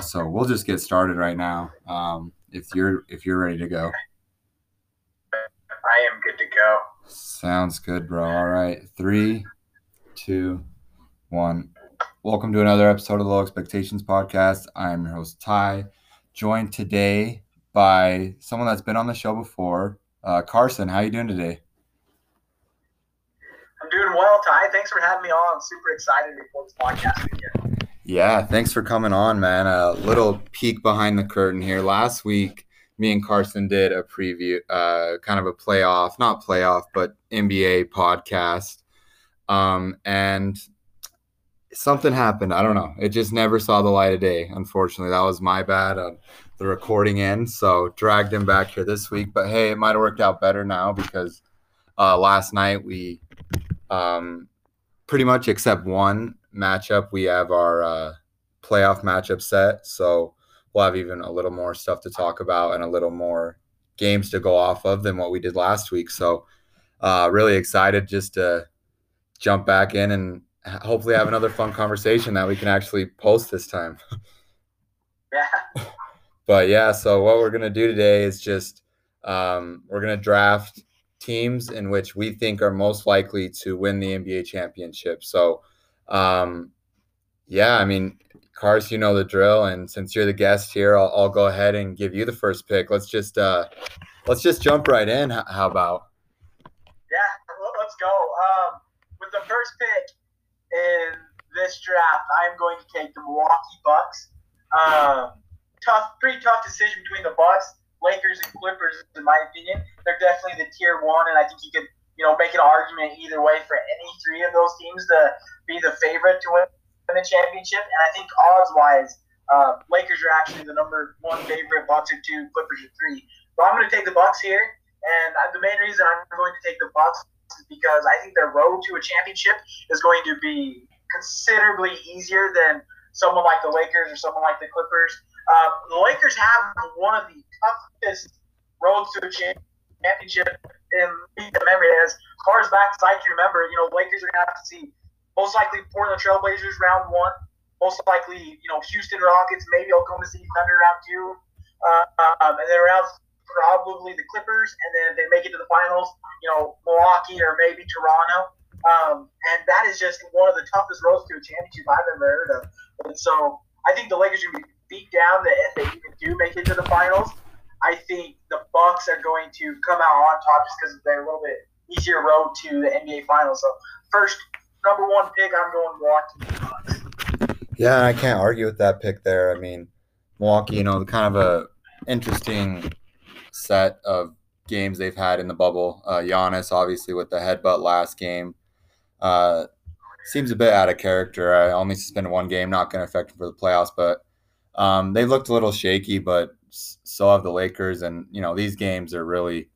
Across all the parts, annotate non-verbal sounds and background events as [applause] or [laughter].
so we'll just get started right now. Um, if you're if you're ready to go. I am good to go. Sounds good, bro. All right, three, two, one. Welcome to another episode of the Low Expectations Podcast. I'm your host Tai, joined today by someone that's been on the show before, uh, Carson. How are you doing today? I'm doing well, Tai. Thanks for having me on. I'm super excited to record this podcast you. Yeah, thanks for coming on, man. A little peek behind the curtain here. Last week, me and Carson did a preview, uh, kind of a playoff, not playoff, but NBA podcast. Um, and something happened. I don't know. It just never saw the light of day. Unfortunately, that was my bad on the recording end. So dragged him back here this week. But hey, it might have worked out better now because uh, last night we um, pretty much except one matchup, we have our uh, playoff matchup set. So we'll have even a little more stuff to talk about and a little more games to go off of than what we did last week. So uh, really excited just to jump back in and hopefully have another fun conversation that we can actually post this time. [laughs] Yeah. but yeah, so what we're gonna do today is just um, we're gonna draft teams in which we think are most likely to win the NBA championship. So um, yeah, I mean, Cars, you know the drill, and since you're the guest here, I'll, I'll go ahead and give you the first pick. Let's just uh, let's just jump right in. How about? Yeah, let's go. Um, with the first pick in this draft, I'm going to take the Milwaukee Bucks. Um, tough, pretty tough decision between the Bucks, Lakers, and Clippers, in my opinion. They're definitely the tier one, and I think you could you know, make an argument either way for any three of those teams to be the favorite to win the championship. And I think odds wise, uh, Lakers are actually the number one favorite, Bucks are two, Clippers are three. But I'm going to take the Bucks here, and the main reason I'm going to take the Bucks is because I think their road to a championship is going to be considerably easier than someone like the Lakers or someone like the Clippers. Uh, the Lakers have one of the toughest roads to a championship in memory as far as back as I can remember. You know, Lakers are gonna have to see most likely Portland Trailblazers round one, most likely you know Houston Rockets, maybe Oklahoma City Thunder round two, uh, um, and then around probably the Clippers, and then if they make it to the finals, you know Milwaukee or maybe Toronto. Um, and that is just one of the toughest roads to a championship I've ever heard of. And so I think the Lakers are going to be beat down if they even do make it to the finals. I think the Bucks are going to come out on top just because they're a little bit easier road to the NBA Finals. So first, number one pick, I'm going Milwaukee Bucks. Yeah, I can't argue with that pick there. I mean, Milwaukee, you know, kind of a interesting set of games they've had in the bubble. Uh, Giannis, obviously, with the headbutt last game, uh, seems a bit out of character. I only suspended one game, not going to affect him for the playoffs, but um, they looked a little shaky. But so have the Lakers, and you know these games are really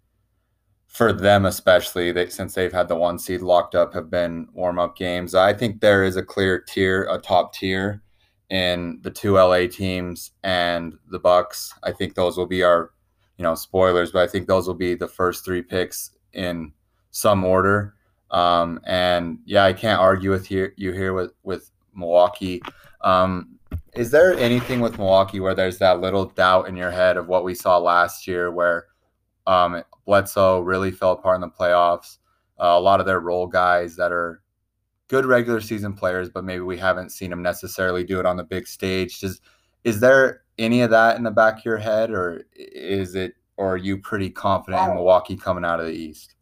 for them especially they, since they've had the one seed locked up have been warm up games. I think there is a clear tier, a top tier in the two LA teams and the Bucks. I think those will be our you know spoilers, but I think those will be the first three picks in some order. Um, and yeah, I can't argue with you, you here with with Milwaukee. Um, is there anything with Milwaukee where there's that little doubt in your head of what we saw last year, where um, Bledsoe really fell apart in the playoffs? Uh, a lot of their role guys that are good regular season players, but maybe we haven't seen them necessarily do it on the big stage. Does is there any of that in the back of your head, or is it, or are you pretty confident in Milwaukee coming out of the East?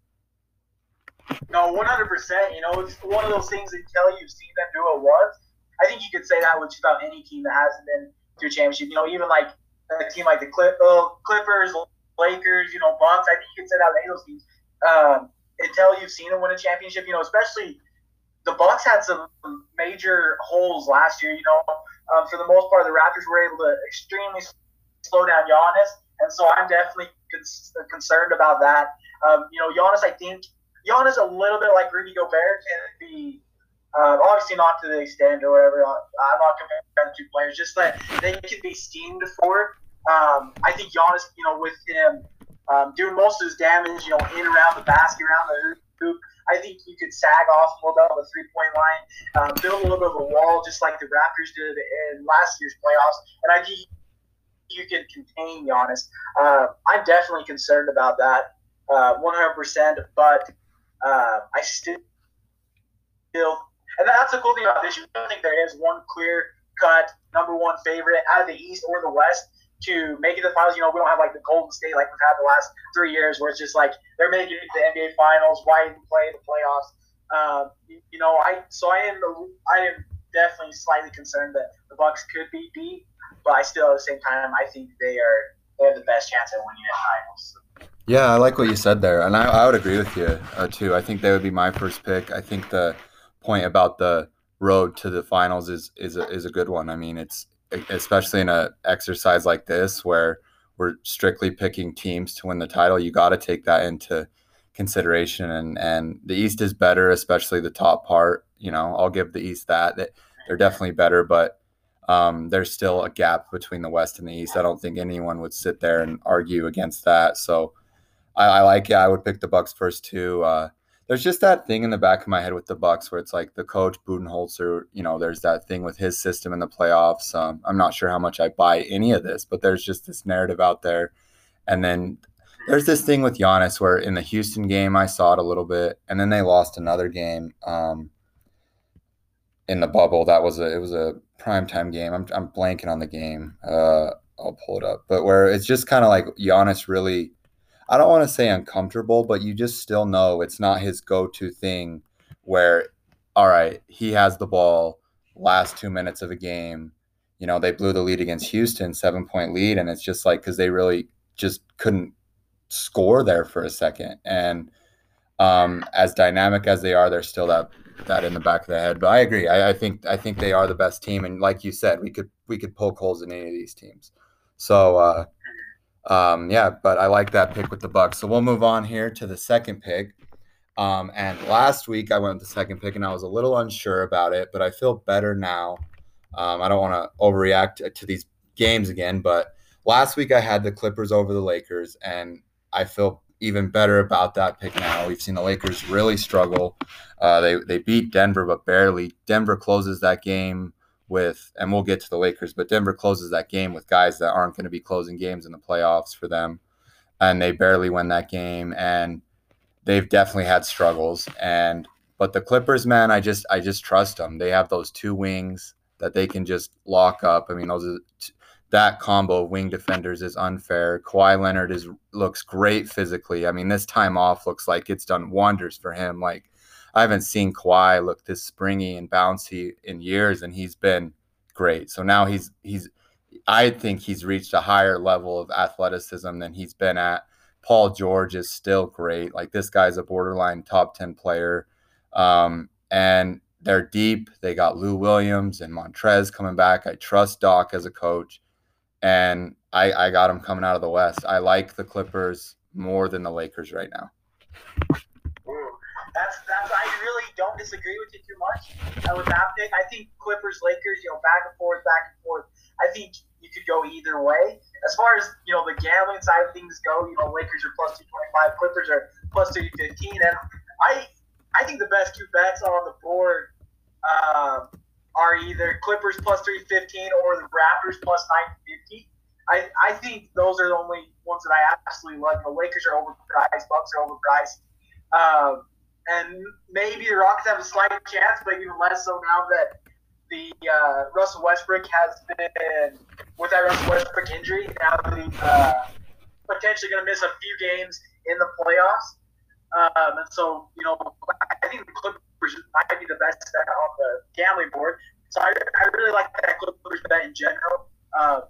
No, one hundred percent. You know, it's one of those things until you've seen them do it once I think you could say that with just about any team that hasn't been to a championship. You know, even like a team like the Clip, uh, Clippers, Lakers, you know, Bucks. I think you could say that with any of those teams um, until you've seen them win a championship. You know, especially the Bucks had some major holes last year. You know, um, for the most part, the Raptors were able to extremely slow down Giannis, and so I'm definitely con- concerned about that. Um, you know, Giannis, I think Giannis a little bit like Rudy Gobert can be uh, obviously not to the extent or whatever. Uh, I'm not comparing two players, just that they can be schemed for. Um, I think Giannis, you know, with him um, doing most of his damage, you know, in around the basket, around the hoop, I think you could sag off a little bit on the three point line, um, build a little bit of a wall, just like the Raptors did in last year's playoffs. And I think you can contain Giannis. Uh, I'm definitely concerned about that, uh, 100%. But uh, I still, still, and that's the cool thing about this. You don't think there is one clear cut number one favorite out of the East or the West to make it the finals. You know, we don't have like the Golden State like we've had the last three years, where it's just like they're making the NBA Finals. Why even play the playoffs? Um, you, you, know, I so I am I am definitely slightly concerned that the Bucks could be beat, but I still at the same time I think they are they have the best chance at winning the finals. Yeah, I like what you said there, and I, I would agree with you uh, too. I think they would be my first pick. I think the point about the road to the finals is is a, is a good one. I mean, it's especially in an exercise like this where we're strictly picking teams to win the title. You got to take that into consideration, and and the East is better, especially the top part. You know, I'll give the East that they're definitely better, but um, there's still a gap between the West and the East. I don't think anyone would sit there and argue against that. So I, I like yeah, I would pick the Bucks first too. Uh, there's just that thing in the back of my head with the Bucks where it's like the coach Budenholzer, you know, there's that thing with his system in the playoffs. Um, I'm not sure how much I buy any of this, but there's just this narrative out there. And then there's this thing with Giannis where in the Houston game I saw it a little bit, and then they lost another game um, in the bubble. That was a it was a primetime game. I'm I'm blanking on the game. Uh, I'll pull it up, but where it's just kind of like Giannis really I don't want to say uncomfortable, but you just still know it's not his go-to thing where all right, he has the ball last 2 minutes of a game. You know, they blew the lead against Houston, 7-point lead and it's just like cuz they really just couldn't score there for a second. And um, as dynamic as they are, they're still that that in the back of the head. But I agree. I, I, think I think they are the best team, and like you said, we could we could poke holes in any of these teams. So uh, um, yeah, but I like that pick with the Bucks. So we'll move on here to the second pick. Um, and last week I went with the second pick, and I was a little unsure about it, but I feel better now. Um, I don't want to overreact to these games again, but last week I had the Clippers over the Lakers, and I feel even better about that pick now. We've seen the Lakers really struggle. Uh, they they beat Denver, but barely. Denver closes that game with, and we'll get to the Lakers, but Denver closes that game with guys that aren't going to be closing games in the playoffs for them. And they barely win that game. And they've definitely had struggles. And, but the Clippers, man, I just, I just trust them. They have those two wings that they can just lock up. I mean, those are, that combo of wing defenders is unfair. Kawhi Leonard is looks great physically. I mean, this time off looks like it's done wonders for him. Like I haven't seen Kawhi look this springy and bouncy in years, and he's been great. So now he's he's I think he's reached a higher level of athleticism than he's been at. Paul George is still great. Like this guy's a borderline top 10 player. Um, and they're deep. They got Lou Williams and Montrezl coming back. I trust Doc as a coach. And I, I got him coming out of the West. I like the Clippers more than the Lakers right now that's that's I really disagree with you too much uh, with that pick. I think Clippers Lakers, you know, back and forth, back and forth. I think you could go either way. As far as you know, the gambling side of things go, you know, Lakers are plus two twenty five, Clippers are plus two fifteen, and I I think the best two bets on the board um, are either Clippers plus three fifteen or the Raptors plus nine fifty. I, I think those are the only ones that I absolutely love. The Lakers are overpriced, Bucks are overpriced. Um, and maybe the Rockets have a slight chance, but even less so now that the uh, Russell Westbrook has been with that Russell Westbrook injury. Now he's uh, potentially going to miss a few games in the playoffs, um, and so you know I think the Clippers might be the best bet on the gambling board. So I, I really like that Clippers bet in general. Um,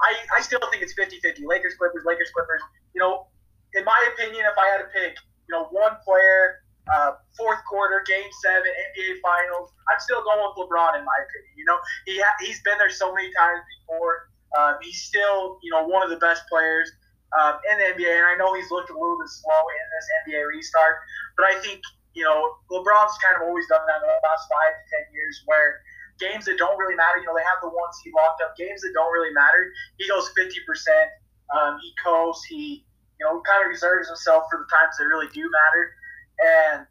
I, I still think it's 50-50. Lakers, Clippers, Lakers, Clippers. You know, in my opinion, if I had to pick, you know, one player uh, fourth quarter, game seven, NBA Finals. I'm still going with LeBron in my opinion. You know, he ha- he's been there so many times before. Um, he's still, you know, one of the best players um, in the NBA, and I know he's looked a little bit slow in this NBA restart, but I think you know LeBron's kind of always done that in the last five to ten years, where games that don't really matter, you know, they have the ones he locked up. Games that don't really matter, he goes fifty percent. Um, he coasts. He you know kind of reserves himself for the times that really do matter. And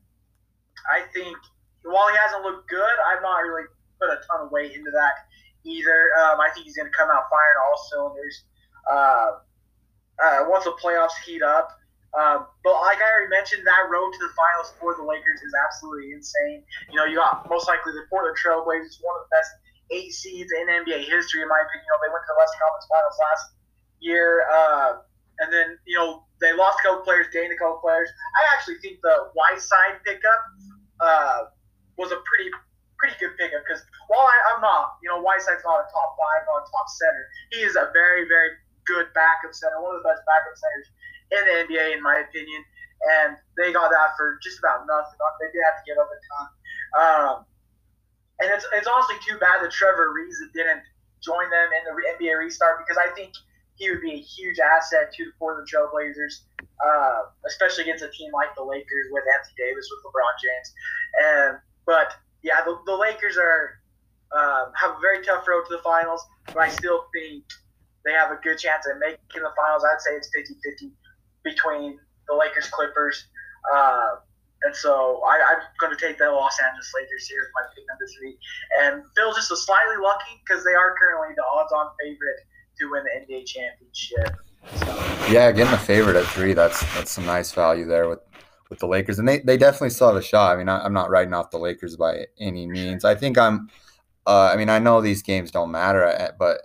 I think while he hasn't looked good, I've not really put a ton of weight into that either. Um, I think he's going to come out firing all cylinders uh, uh, once the playoffs heat up. Um, but like I already mentioned, that road to the finals for the Lakers is absolutely insane. You know, you got most likely the Portland Trailblazers, one of the best eight seeds in NBA history, in my opinion. You know, they went to the Western Conference Finals last year, uh, and then you know they lost a couple players, gained a couple players. I actually think the Whiteside pickup uh, was a pretty pretty good pickup because while I, am not, you know, Whiteside's not a top five, not a top center. He is a very very good backup center, one of the best backup centers in the NBA, in my opinion. And they got that for just about nothing. They did have to give up a ton. Um, and it's, it's honestly too bad that Trevor Ariza didn't join them in the NBA restart because I think he would be a huge asset to for the Trailblazers, uh, especially against a team like the Lakers with Anthony Davis, with LeBron James. And but yeah, the, the Lakers are um, have a very tough road to the finals, but I still think they have a good chance at making the finals. I'd say it's 50 50 between the Lakers Clippers. Uh, and so I, am going to take the Los Angeles Lakers here as my pick number three. And Phil's just a slightly lucky because they are currently the odds-on favorite to win the NBA championship. So. Yeah, getting a favorite at three, that's that's some nice value there with with the Lakers, and they, they definitely still have a shot. I mean, I, am not writing off the Lakers by any means. I think I'm. Uh, I mean, I know these games don't matter, uh, but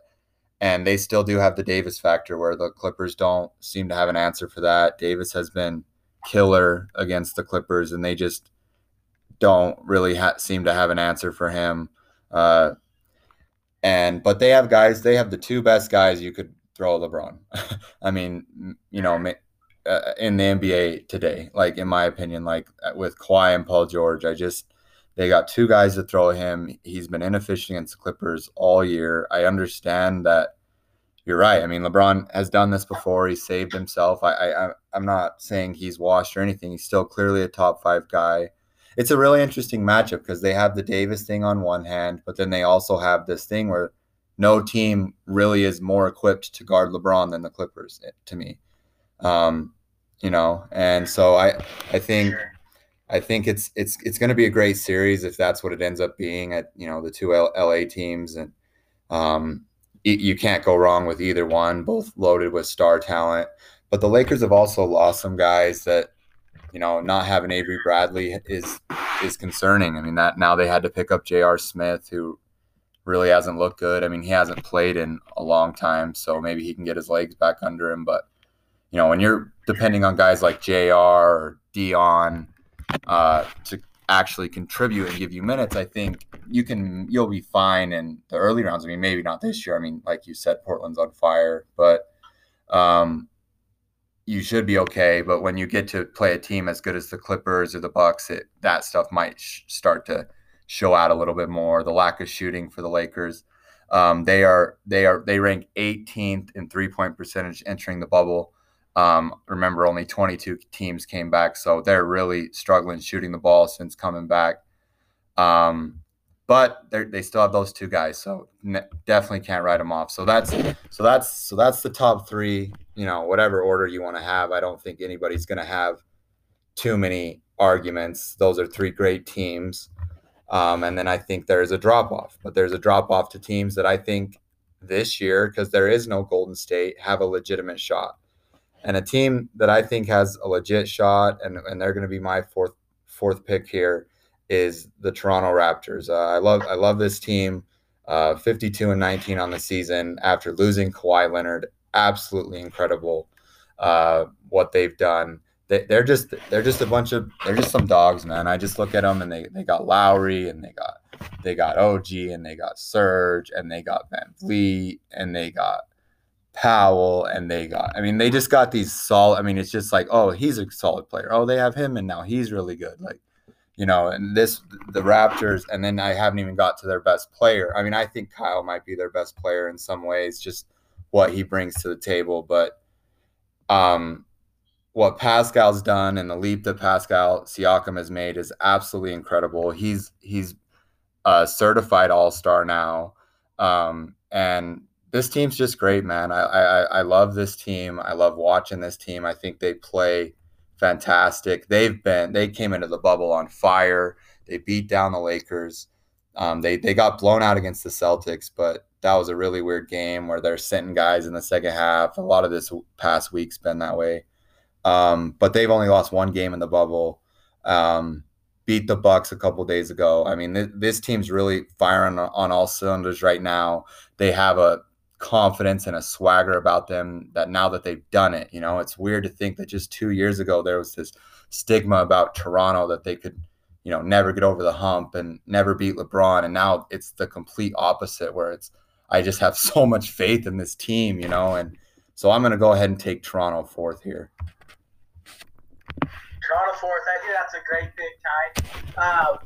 and they still do have the Davis factor where the Clippers don't seem to have an answer for that. Davis has been killer against the Clippers, and they just don't really ha- seem to have an answer for him. Uh, and but they have guys. They have the two best guys you could throw LeBron. [laughs] I mean, you know, uh, in the NBA today, like in my opinion, like uh, with Kawhi and Paul George, I just they got two guys to throw him. He's been inefficient against the Clippers all year. I understand that you're right. I mean, LeBron has done this before. He saved himself. I, I I'm not saying he's washed or anything. He's still clearly a top five guy. It's a really interesting matchup because they have the Davis thing on one hand, but then they also have this thing where no team really is more equipped to guard LeBron than the Clippers. Eh, to me, um, you know, and so I I think. I think it's it's it's going to be a great series if that's what it ends up being at you know the two L- LA teams and um, it, you can't go wrong with either one, both loaded with star talent. But the Lakers have also lost some guys that you know not having Avery Bradley is is concerning. I mean that now they had to pick up J.R. Smith who really hasn't looked good. I mean he hasn't played in a long time, so maybe he can get his legs back under him. But you know when you're depending on guys like J.R. or Dion uh, to actually contribute and give you minutes, I think you can you'll be fine in the early rounds. I mean, maybe not this year. I mean, like you said, Portland's on fire, but um, you should be okay. But when you get to play a team as good as the Clippers or the Bucks, it, that stuff might sh- start to show out a little bit more. The lack of shooting for the Lakers. Um, they are they are they rank 18th in three point percentage entering the bubble. Um, remember, only 22 teams came back, so they're really struggling shooting the ball since coming back. Um, but they still have those two guys, so ne- definitely can't write them off. So that's so that's so that's the top three. You know, whatever order you want to have, I don't think anybody's going to have too many arguments. Those are three great teams, um, and then I think there's a drop off, but there's a drop off to teams that I think this year because there is no Golden State have a legitimate shot and a team that I think has a legit shot, and, and they're going to be my fourth fourth pick here is the Toronto Raptors. Uh, I love I love this team. Uh, 52 and 19 on the season after losing Kawhi Leonard. Absolutely incredible uh, what they've done. They, they're just they're just a bunch of they're just some dogs, man. I just look at them and they they got Lowry and they got they got OG and they got Serge and they got VanVleet and they got Powell and they got I mean they just got these solid I mean it's just like oh he's a solid player. Oh they have him and now he's really good. Like you know, and this the Raptors and then I haven't even got to their best player. I mean I think Kyle might be their best player in some ways just what he brings to the table, but um what Pascal's done and the leap that Pascal Siakam has made is absolutely incredible. He's he's a certified all-star now. Um and this team's just great, man. I, I I love this team. I love watching this team. I think they play fantastic. They've been they came into the bubble on fire. They beat down the Lakers. Um, they they got blown out against the Celtics, but that was a really weird game where they're sitting guys in the second half. A lot of this past week's been that way. Um, but they've only lost one game in the bubble. Um, beat the Bucks a couple days ago. I mean, th- this team's really firing on all cylinders right now. They have a confidence and a swagger about them that now that they've done it, you know, it's weird to think that just two years ago there was this stigma about Toronto that they could, you know, never get over the hump and never beat LeBron. And now it's the complete opposite where it's, I just have [laughs] so much faith in this team, you know, and so I'm going to go ahead and take Toronto fourth here. Toronto fourth. I think that's a great pick, Tai. Um,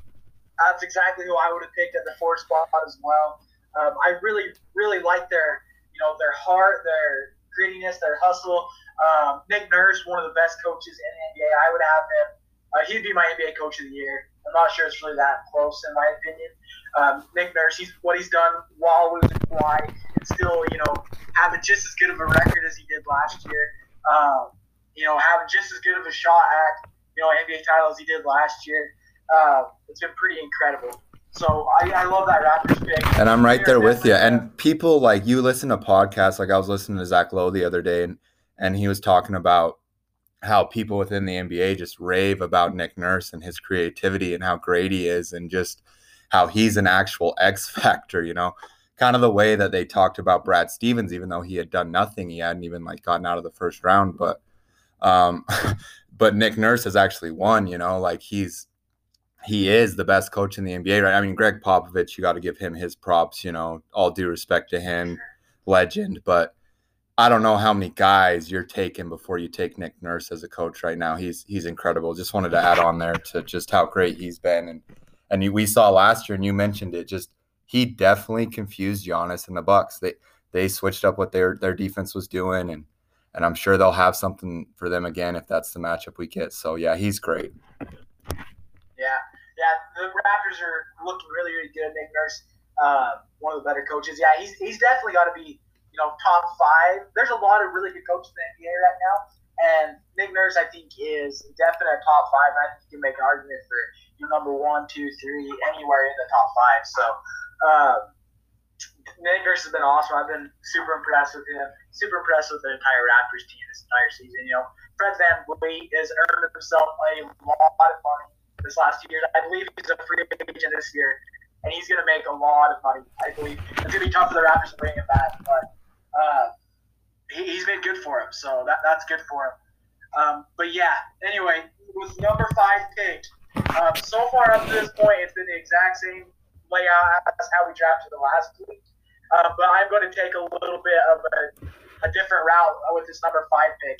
that's exactly who I would have picked at the fourth spot as well. Um, I really, really like their, you know, their heart, their grittiness, their hustle. Um, Nick Nurse, one of the best coaches in NBA. I would have him. Uh, he'd be my NBA Coach of the Year. I'm not sure it's really that close in my opinion. Um, Nick Nurse, he's what he's done while losing Kawhi, and still, you know, having just as good of a record as he did last year. Um, you know, having just as good of a shot at you know NBA title as he did last year. Uh, it's been pretty incredible. So I, I love that Raptors pick. And I'm right there with you. And people like you listen to podcasts. Like I was listening to Zach Lowe the other day, and and he was talking about how people within the NBA just rave about Nick Nurse and his creativity and how great he is, and just how he's an actual [laughs] X factor. You know, kind of the way that they talked about Brad Stevens, even though he had done nothing, he hadn't even like gotten out of the first round, but um, [laughs] but Nick Nurse has actually won. You know, like he's he is the best coach in the NBA, right? I mean, Gregg Popovich, you got to give him his props. You know, all due respect to him, legend. But I don't know how many guys you're taking before you take Nick Nurse as a coach right now. He's he's incredible. Just wanted to add on there to just how great he's been, and and we saw last year, and you mentioned it. Just he definitely confused Giannis and the Bucks. They they switched up what their their defense was doing, and and I'm sure they'll have something for them again if that's the matchup we get. So yeah, he's great. Yeah, yeah. The Raptors are looking really, really good. Nick Nurse, uh, one of the better coaches. Yeah, he's he's definitely got to be you know top five. There's a lot of really good coaches in the NBA right now, and Nick Nurse I think is definitely a top five. And I think you can make an argument for you know, number one, two, three, anywhere in the top five. So. Um, Nick Nurse has been awesome. I've been super impressed with him. Super impressed with the entire Raptors team this entire season. You know, Fred Van VanVleet has earned himself a lot of money this last year. I believe he's a free agent this year, and he's going to make a lot of money. I believe it's going to be tough for the Raptors to bring him back, but uh, he, he's been good for him, so that, that's good for him. Um, but yeah, anyway, with number five picked, um, so far up to this point, it's been the exact same layout as how we drafted the last week. Uh, but I'm going to take a little bit of a, a different route with this number five pick.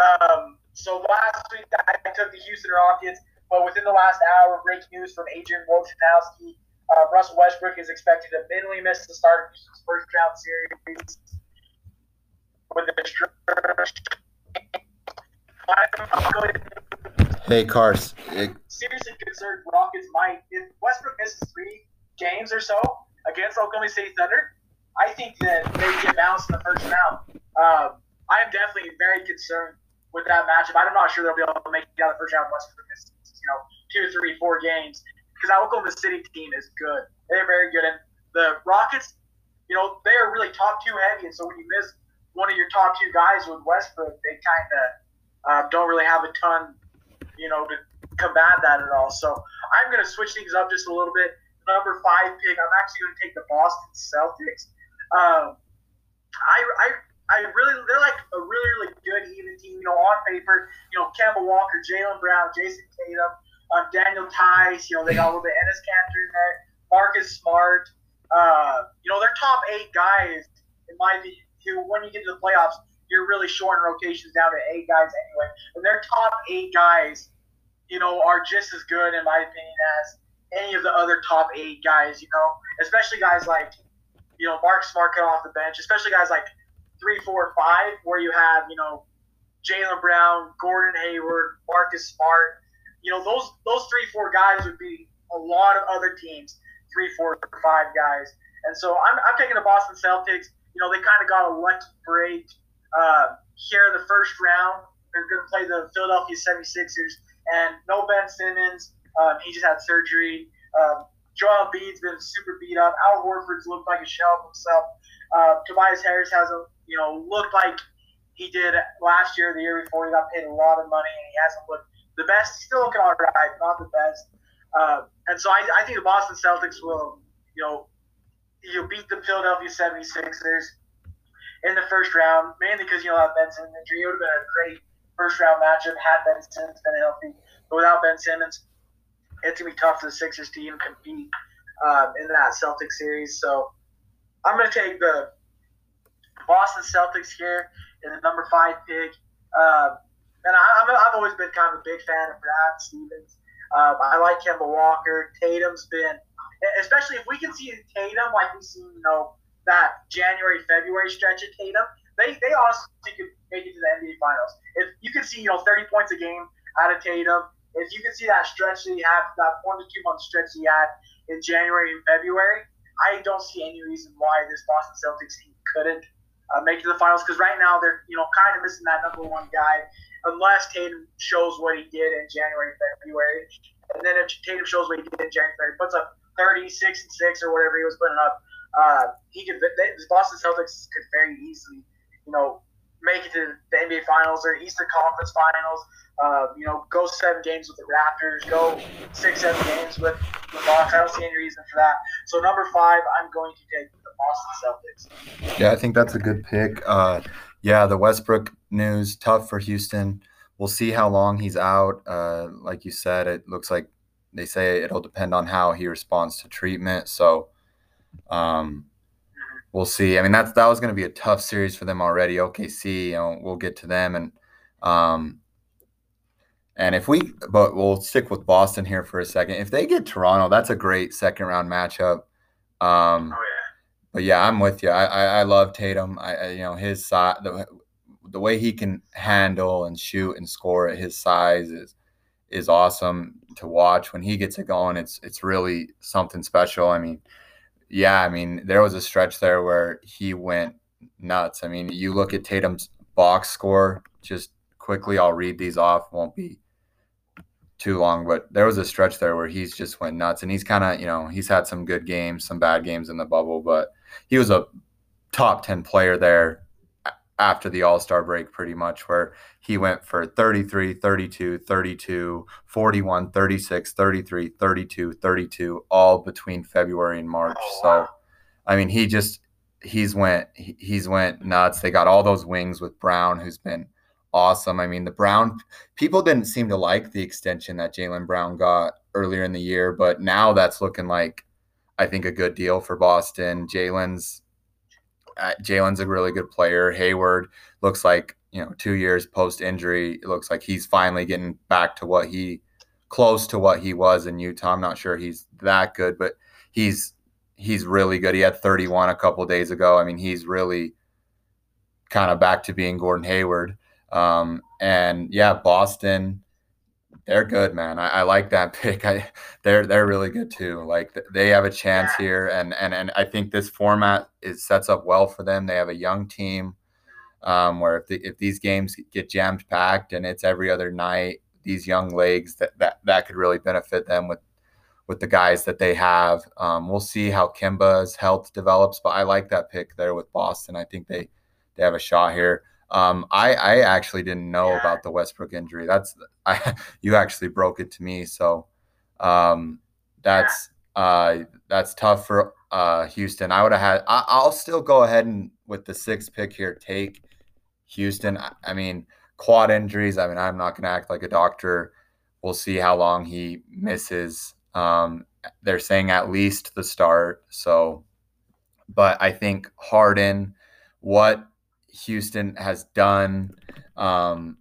Um, so last week I took the Houston Rockets, but within the last hour, breaking news from Adrian Wojnarowski, uh, Russell Westbrook is expected to minimally miss the start of Houston's first round series with the Hey, Cars. Seriously concerned Rockets might, if Westbrook misses three games or so, against Oklahoma City Thunder, I think that they get bounced in the first round. Um, I am definitely very concerned with that matchup. I'm not sure they'll be able to make it out of the first round unless it's you know two, three, four games because that Oklahoma City team is good. They're very good, and the Rockets, you know, they are really top two heavy. And so when you miss one of your top two guys with Westbrook, they kind of uh, don't really have a ton, you know, to combat that at all. So I'm going to switch things up just a little bit number five pick, I'm actually going to take the Boston Celtics. Um, I, I, I really, they're like a really, really good even team. You know, on paper, you know, Kemba Walker, Jaylen Brown, Jayson Tatum, um, Daniel Theis. You know, they got a little bit Enes Kanter in there. Marcus Smart. Uh, you know, they're top eight guys in my opinion. Who, when you get to the playoffs, you're really short in rotations down to eight guys anyway. And their top eight guys, you know, are just as good in my opinion as any of the other top eight guys, you know, especially guys like, you know, Mark Smart cut off the bench, especially guys like three, four, five, where you have, you know, Jaylen Brown, Gordon Hayward, Marcus Smart. You know, those those three, four guys would be a lot of other teams, three, four, five guys. And so I'm, I'm taking the Boston Celtics. You know, they kind of got a lucky break uh, here in the first round. They're going to play the Philadelphia 76ers, and no Ben Simmons. Um, he just had surgery. Um, Joel Embiid's been super beat up. Al Horford's looked like a shell of himself. Uh, Tobias Harris hasn't, you know, looked like he did last year, the year before. He got paid a lot of money, and he hasn't looked the best. He's still looking all right, not the best. Uh, and so I, I think the Boston Celtics will, you know, you beat the Philadelphia 76ers in the first round, mainly because you know that Ben Simmons injury. It would have been a great first round matchup had Ben Simmons been healthy. But without Ben Simmons, it's gonna be tough for the Sixers to even compete um, in that Celtics series. So I'm gonna take the Boston Celtics here in the number five pick. Um, and I, I've always been kind of a big fan of Brad Stevens. Um, I like Kemba Walker. Tatum's been, especially if we can see Tatum like we see, you know, that January February stretch of Tatum. They they also could make it to the NBA Finals. If you can see, you know, 30 points a game out of Tatum, if you can see that stretch that he had, that one to two month stretch he had in January and February, I don't see any reason why this Boston Celtics team couldn't uh, make to the finals. Because right now they're you know kind of missing that number one guy, unless Tatum shows what he did in January, February, and then if Tatum shows what he did in January, February, puts up 36 and six or whatever he was putting up, uh, he could. They, the Boston Celtics could very easily, you know, make it to the NBA Finals or Eastern Conference Finals. Uh, you know, go seven games with the Raptors, go six, seven games with the Bucks. I don't see any reason for that. So number five, I'm going to take the Boston Celtics. Yeah, I think that's a good pick. Uh, yeah, the Westbrook news tough for Houston. We'll see how long he's out. Uh, like you said, it looks like they say it'll depend on how he responds to treatment. So, um, we'll see. I mean, that's that was going to be a tough series for them already. OKC, you know, we'll get to them, and um, and if we, but we'll stick with Boston here for a second. If they get Toronto, that's a great second round matchup. Um, oh yeah. But yeah, I'm with you. I I, I love Tatum. I, I, you know his size, the, the way he can handle and shoot and score at his size is is awesome to watch. When he gets it going, it's it's really something special. I mean, yeah, I mean there was a stretch there where he went nuts. I mean, you look at Tatum's box score just quickly. I'll read these off. Won't be too long, but there was a stretch there where he's just went nuts, and he's kind of you know he's had some good games, some bad games in the bubble, but he was a top ten player there after the all-star break pretty much where he went for 33 32 32 41 36 33 32 32 all between february and march oh, wow. so i mean he just he's went he's went nuts they got all those wings with brown who's been awesome. I mean, the Brown people didn't seem to like the extension that Jaylen Brown got earlier in the year, but now that's looking like I think a good deal for Boston. Jaylen's uh, Jaylen's a really good player. Hayward looks like you know two years post injury, it looks like he's finally getting back to what he close to what he was in Utah. I'm not sure he's that good, but he's he's really good. He had 31 a couple days ago. I mean, he's really kind of back to being Gordon Hayward. Um, and yeah, Boston, they're good, man. I, I, like that [laughs] pick. I they're they're really good too. Like they have a chance here, and and and I think this format is sets up well for them. They have a young team, um, where if the, if these games get jammed packed and it's every other night, these young legs that that that could really benefit them with with the guys that they have. Um, we'll see how Kemba's health develops, but I like that pick there with Boston. I think they they have a shot here. Um, I, I actually didn't know yeah. about the Westbrook injury. That's [laughs] I, you actually broke it to me. So um, that's uh, that's tough for uh, Houston. I would have had. I, will still go ahead and with the sixth pick here, take Houston. I, I mean, quad injuries. I mean, I'm not going to act like a doctor. We'll see how long he misses. Um, they're saying at least the start. So, but I think Harden, what Houston has done. Um,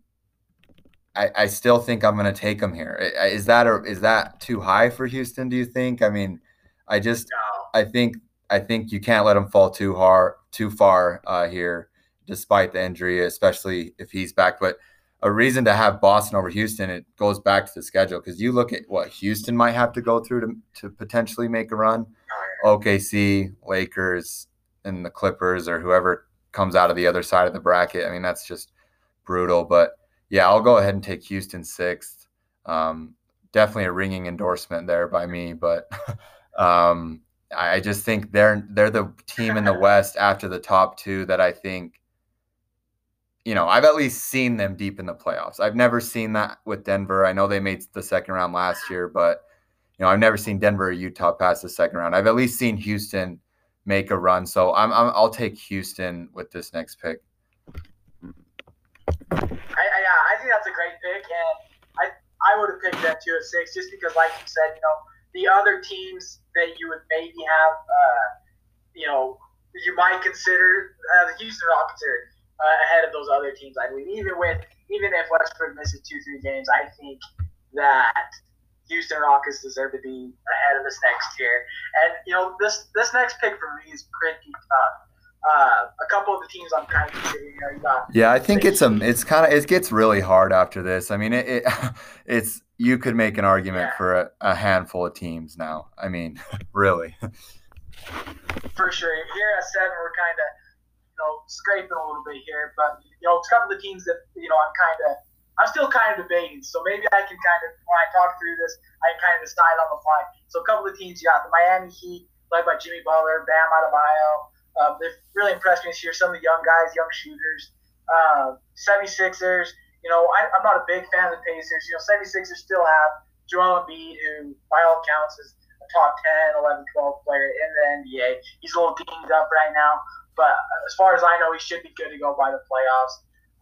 I, I still think I'm going to take them here. Is that or is that too high for Houston? Do you think? I mean, I just no. I think I think you can't let him fall too hard too far uh, here, despite the injury, especially if he's back. But a reason to have Boston over Houston, it goes back to the schedule because you look at what Houston might have to go through to to potentially make a run. Oh, OKC, Lakers, and the Clippers or whoever comes out of the other side of the bracket. I mean, that's just brutal. But yeah, I'll go ahead and take Houston sixth. Um, definitely a ringing endorsement there by me, but [laughs] um, I just think they're they're the team in the [laughs] West after the top two that I think you know, I've at least seen them deep in the playoffs. I've never seen that with Denver. I know they made the second round last year, but you know, I've never seen Denver or Utah pass the second round. I've at least seen Houston make a run. So I'm, i will take Houston with this next pick. I, I, yeah, I think that's a great pick, and I I would have picked that too at six, just because, like you said, you know, the other teams that you would maybe have, uh, you know, you might consider uh, the Houston Rockets are uh, ahead of those other teams. I believe even with even if Westbrook misses two three games, I think that Houston Rockets deserve to be ahead of us next year. And you know this this next pick for me is pretty tough. Uh, a couple of the teams I'm kind of considering. You got yeah, I think it's a it's kind of it gets really hard after this. I mean, it, it [laughs] it's you could make an argument yeah. for a, a, handful of teams now. I mean, [laughs] really. [laughs] For sure. Here at seven, we're kind of you know, scraping a little bit here. But you know, it's a couple of the teams that you know I'm kind of, I'm still kind of debating. So maybe I can kind of, when I talk through this, I can kind of decide on the fly. So a couple of teams, you got the Miami Heat, led by Jimmy Butler, Bam Adebayo. Um, they've really impressed me this year. Some of the young guys, young shooters. Uh, 76ers, you know, I, I'm not a big fan of the Pacers. You know, 76ers still have Joel Embiid, who by all accounts is a top 10, 11, 12 player in the NBA. He's a little dinged up right now. But as far as I know, he should be good to go by the playoffs.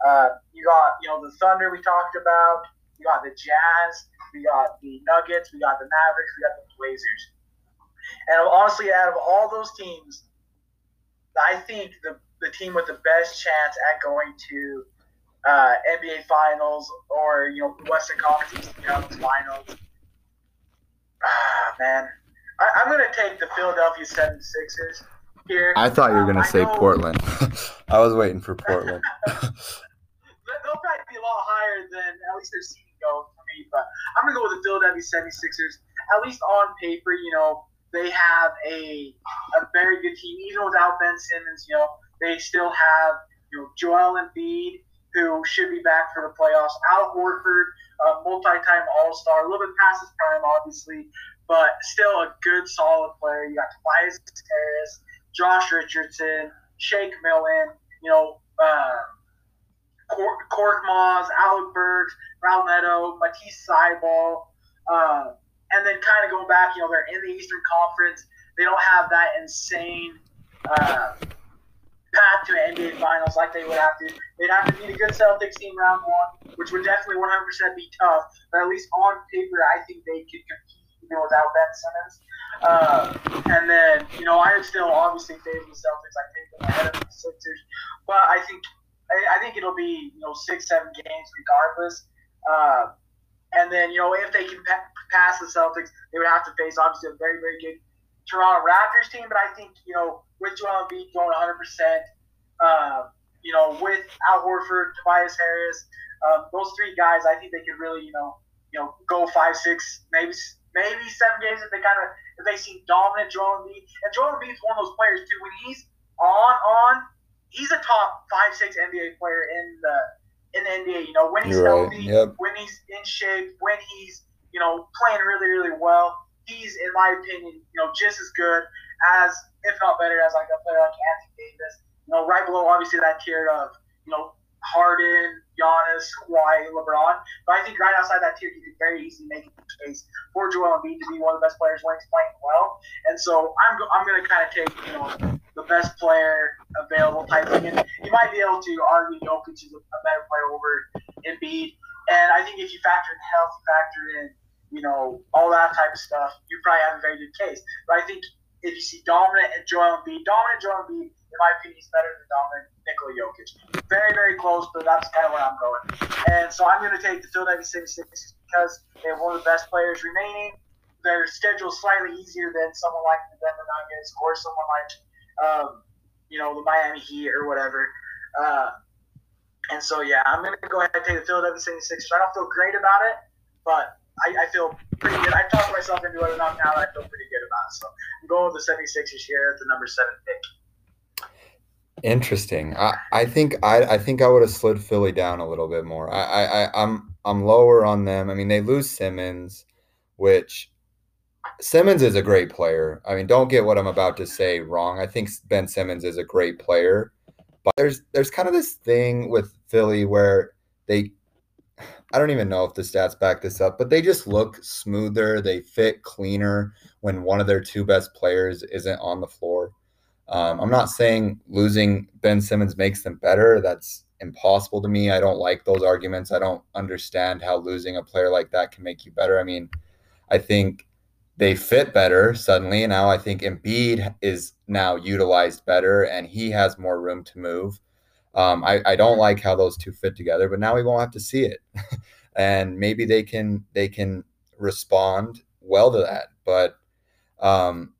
Uh, you got, you know, the Thunder we talked about. You got the Jazz. We got the Nuggets. We got the Mavericks. We got the Blazers. And honestly, out of all those teams, I think the, the team with the best chance at going to uh, NBA Finals or you know Western Conference Finals. Ah, man, I, am going to take the Philadelphia 76ers here. I thought you were going to um, say Portland. [laughs] I was waiting for Portland. [laughs] They'll probably be a lot higher than at least their seeding go for me, but I'm to go with the Philadelphia 76ers. At least on paper, you know, they have a a very good team. Even without Ben Simmons, you know, they still have you know Joel Embiid, who should be back for the playoffs. Al Horford, a multi-time All-Star, a little bit past his prime, obviously, but still a good, solid player. You got Tobias Harris, Josh Richardson, Shake Milton, you know, uh, Cork, Korkmaz, Alec Burks, Raul Neto, Matisse Thybulle, uh, and then kind of going back, you know, they're in the Eastern Conference. They don't have that insane uh, path to an NBA Finals like they would have to. They'd have to beat a good Celtics team round one, which would definitely 100% be tough. But at least on paper, I think they could compete even without Ben Simmons. Uh, and then, you know, I would still obviously favor the Celtics. I think them ahead of the Sixers, but I think I, think it'll be you know six, seven games regardless. Uh, and then, you know, if they can pa- pass the Celtics, they would have to face obviously a very, very good Toronto Raptors team. But I think you know with Joel Embiid going 100, uh, percent you know, with Al Horford, Tobias Harris, um, those three guys, I think they could really, you know, you know, go five, six, maybe maybe seven games if they kind of if they see dominant Joel Embiid. And Joel Embiid is one of those players too. When he's on on, he's a top five six NBA player in the in the NBA. You know when he's You're healthy, right. yep. when he's in shape, when he's you know playing really really well. He's in my opinion you know just as good as if not better as like a player like Anthony Davis. You know right below obviously that tier of you know Harden, Giannis, Kawhi, LeBron. But I think right outside that tier, you could very easily make a case for Joel Embiid to be one of the best players when he's playing well. And so I'm, I'm going to kind of take you know the best player available type thing. And you might be able to argue Jokic is a, better player over Embiid. And I think if you factor in health, factor in you know all that type of stuff, you probably have a very good case. But I think if you see dominant and Joel Embiid, dominant Joel Embiid, in my opinion, he's better than dominant Nikola Jokic. Very, very close, but that's kind of where I'm going. And so I'm going to take the Philadelphia 76ers because they have one of the best players remaining. Their schedule slightly easier than someone like the Denver Nuggets or someone like, um, you know, the Miami Heat or whatever. Uh, and so, yeah, I'm going to go ahead and take the Philadelphia 76ers. I don't feel great about it, but I, I feel pretty good. I talked myself into it enough now that I feel pretty good about it. So I'm going with the 76ers here at the number seven pick. Interesting. I, I think I, I think I would have slid Philly down a little bit more. I, I, I'm I'm lower on them. I mean, they lose Simmons, which Simmons is a great player. I mean, don't get what I'm about to say wrong. I think Ben Simmons is a great player, but there's there's kind of this thing with Philly where they I don't even know if the stats back this up, but they just look smoother. They fit cleaner when one of their two best players isn't on the floor. Um, I'm not saying losing Ben Simmons makes them better. That's impossible to me. I don't like those arguments. I don't understand how losing a player like that can make you better. I mean, I think they fit better suddenly. Now I think Embiid is now utilized better and he has more room to move. Um, I, I don't like how those two fit together, but now we won't have to see it. [laughs] and maybe they can they can respond well to that. But um,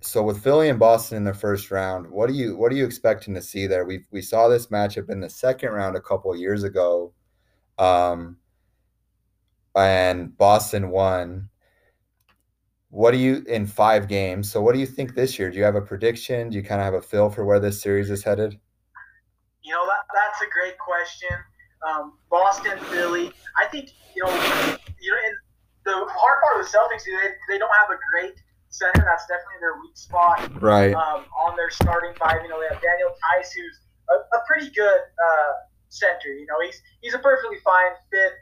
so with Philly and Boston in the first round, what do you what are you expecting to see there? We we saw this matchup in the second round a couple years ago, um, and Boston won. What do you in five games? So what do you think this year? Do you have a prediction? Do you kind of have a feel for where this series is headed? You know that, that's a great question. Um, Boston, Philly. I think you know you know. And the hard part of the Celtics is they, they don't have a great center. That's definitely their weak spot. Right. Um, on their starting five, you know, they have Daniel Theis, who's a, a pretty good uh, center. You know, he's he's a perfectly fine fit,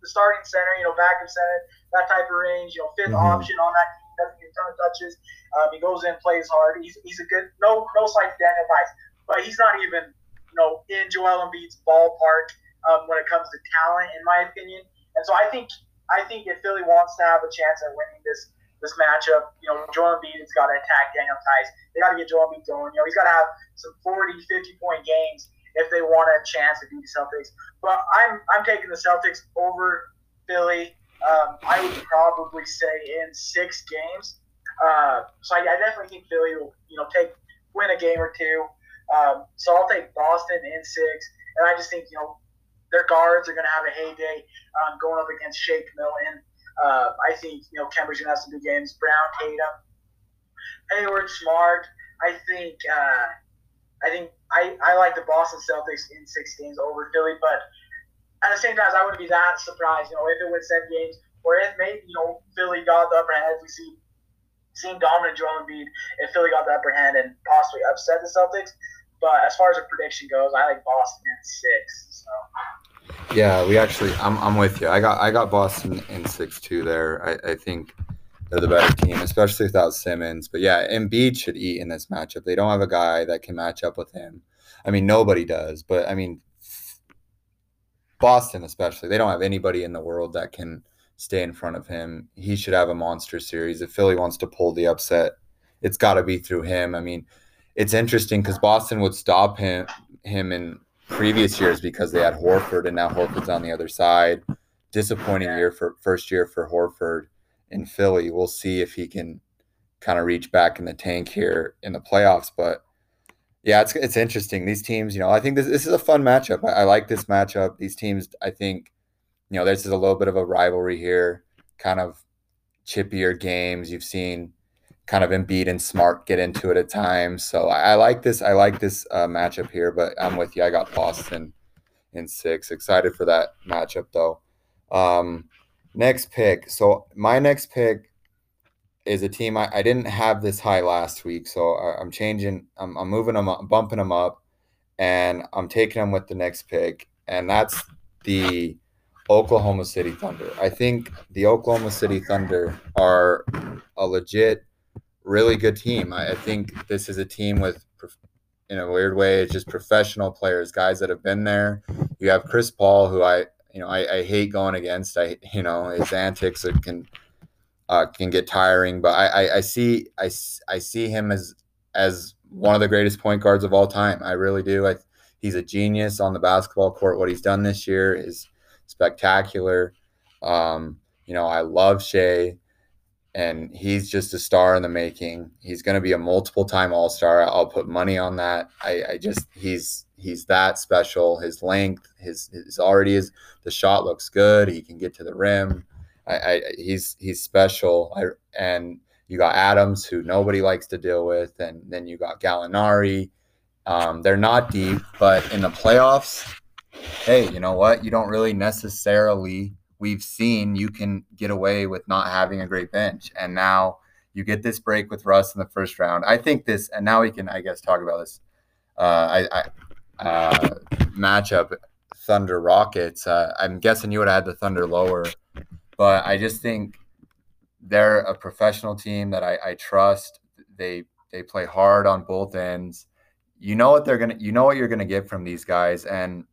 the starting center. You know, backup center, that type of range. You know, 5th mm-hmm. option on that team. Doesn't get a ton of touches. Um, he goes in, plays hard. He's, he's a good no no slight to Daniel Theis, but he's not even you know in Joel Embiid's ballpark um, when it comes to talent, in my opinion. And so I think I think if Philly wants to have a chance at winning this this matchup. You know, Joel Embiid has got to attack Daniel Theis. They got to get Joel Embiid going. You know, he's got to have some 40, 50 point games if they want a chance to beat the Celtics. But I'm I'm taking the Celtics over Philly. Um, I would probably say in six games. Uh, so I, I, definitely think Philly will, you know, take win a game or two. Um, so I'll take Boston in six, and I just think you know their guards are going to have a heyday um, going up against Shake Milton. Uh, I think you know Kemba's gonna have some good games. Brown, Tatum, Hayward, Smart. I think uh, I think I, I like the Boston Celtics in six games over Philly, but at the same time, I wouldn't be that surprised. You know, if it went seven games, or if maybe you know Philly got the upper hand, we see seeing dominant Joel Embiid, if Philly got the upper hand and possibly upset the Celtics. But as far as a prediction goes, I like Boston in six. So. Yeah, we actually, I'm, I'm with you. I got I got Boston in six two there. I, I think they're the better team, especially without Simmons. But yeah, Embiid should eat in this matchup. They don't have a guy that can match up with him. I mean, nobody does. But I mean, Boston especially, they don't have anybody in the world that can stay in front of him. He should have a monster series. If Philly wants to pull the upset, it's got to be through him. I mean, it's interesting because Boston would stop him him in previous years because they had Horford and now Horford's on the other side. Disappointing year for first year for Horford in Philly. We'll see if he can kind of reach back in the tank here in the playoffs. But yeah, it's it's interesting. These teams, you know, I think this this is a fun matchup. I, I like this matchup. These teams, I think, you know, this is a little bit of a rivalry here, kind of chippier games. You've seen kind of Embiid and Smart get into it at times. So I, I like this. I like this uh, matchup here, but I'm with you. I got Boston in six. Excited for that matchup though. Um, next pick. So my next pick is a team I, I didn't have this high last week, so I, am changing. I'm, I'm moving them up, bumping them up, and I'm taking them with the next pick, and that's the Oklahoma City Thunder. I think the Oklahoma City Thunder are a legit really good team. I, I think this is a team with, in a weird way, it's just professional players, guys that have been there. You have Chris Paul, who I, you know, I, I hate going against. I, you know, his antics can uh, can get tiring, but I, I, I see I, I see him as as one of the greatest point guards of all time. I really do. I, he's a genius on the basketball court. What he's done this year is spectacular. Um, you know, I love Shai and he's just a star in the making. He's going to be a multiple time All Star. I'll put money on that. I, I, just he's he's that special. His length, his his already is the shot looks good. He can get to the rim. I, I he's he's special. I and you got Adams who nobody likes to deal with, and then you got Gallinari, Um, they're not deep, but in the playoffs, hey, you know what? You don't really necessarily. We've seen you can get away with not having a great bench, and now you get this break with Russ in the first round. I think this, and now we can, I guess, talk about this. Uh, I, I uh, matchup Thunder Rockets. Uh, I'm guessing you would have had the Thunder lower, but I just think they're a professional team that I, I trust. They they play hard on both ends. You know what they're gonna. You know what you're gonna get from these guys, and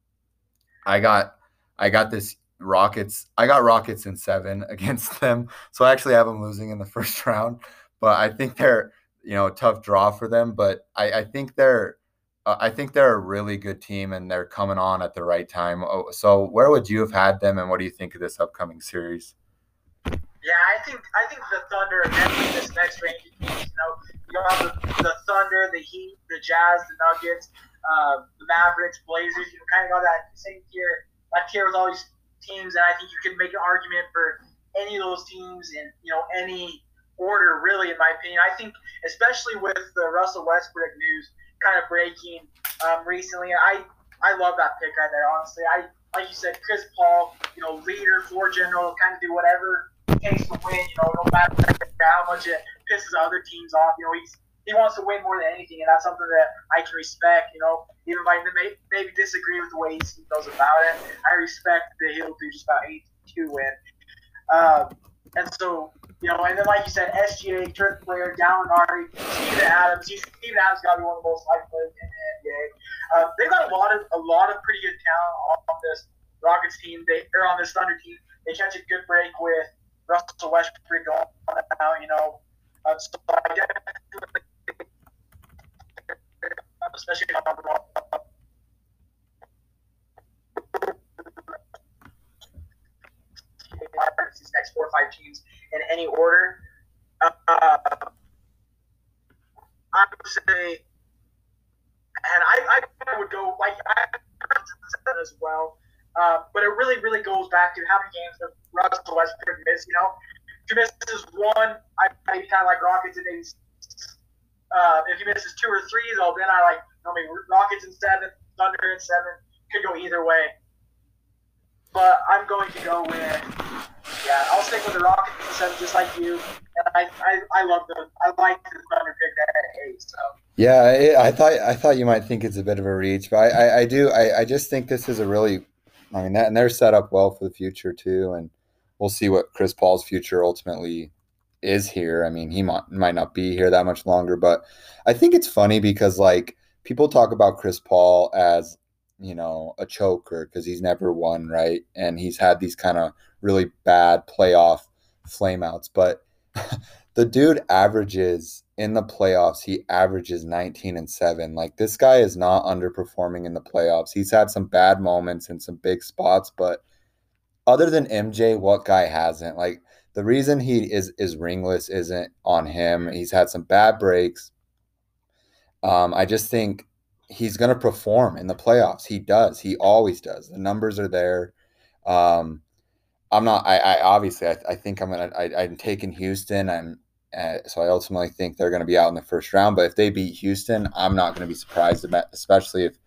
I got I got this Rockets. I got Rockets in seven [laughs] against them, so I actually have them losing in the first [laughs] round. But I think they're you know tough draw for them. But I, I think they're uh, I think they're a really good team and they're coming on at the right time. Oh, so where would you have had them, and what do you think of this upcoming series? Yeah, I think I think the Thunder this next range. You know, you have the, the Thunder, the Heat, the Jazz, the Nuggets, uh, the Mavericks, Blazers. You know, kind of got that same tier, that tier with all these teams, and I think you can make an argument for any of those teams in you know any order, really, in my opinion. I think, especially with the Russell Westbrook news kind of breaking um, recently, I I love that pick right there. Honestly, I like you said, Chris Paul, you know, leader, floor general, kind of do whatever takes to win. You know, no matter how much it pisses other teams off. You know, he's he wants to win more than anything, and that's something that I can respect. You know, even if may, maybe disagree with the way he goes about it, I respect that he'll do just about eight to win. Um, and so, you know, and then like you said, SGA, Turk player, Gallinari, Steven Adams. Steven Adams got to be one of the most liked players in the NBA. Uh, they've got a lot of a lot of pretty good talent on this Rockets team. They are on this Thunder team. They catch a good break with Russell Westbrook going on now, you know. Uh, so I definitely, especially these next four or five teams in any order. Uh, I would say, and I, I would go like I as well. Uh, but it really, really goes back to how many games that Russell Westbrook missed. You know, if he misses one, I maybe kind of like Rockets and uh, if he misses two or three, though, then I like know, maybe Rockets in seven, Thunder in seven. Could go either way. But I'm going to go with yeah. I'll stick with the Rockets in seven, just like you. And I, I, I love the I like the Thunder pick at eight. So. Yeah, I thought I thought you might think it's a bit of a reach, but I, I, I do I, I just think this is a really I mean, that, and they're set up well for the future too. And we'll see what Chris Paul's future ultimately is here. I mean, he might, might not be here that much longer, but I think it's funny because like people talk about Chris Paul as you know a choker because he's never won right, and he's had these kind of really bad playoff flameouts, but [laughs] the dude averages in the playoffs, he averages 19 and 7. Like this guy is not underperforming in the playoffs. He's had some bad moments in some big spots, but other than MJ, what guy hasn't? Like the reason he is is ringless isn't on him. He's had some bad breaks. Um, I just think he's going to perform in the playoffs. He does. He always does. The numbers are there. Um, I'm not. I, I obviously. I, I think I'm gonna. I, I'm taking Houston. I'm. Uh, so I ultimately think they're going to be out in the first round. But if they beat Houston, I'm not going to be surprised about, especially if,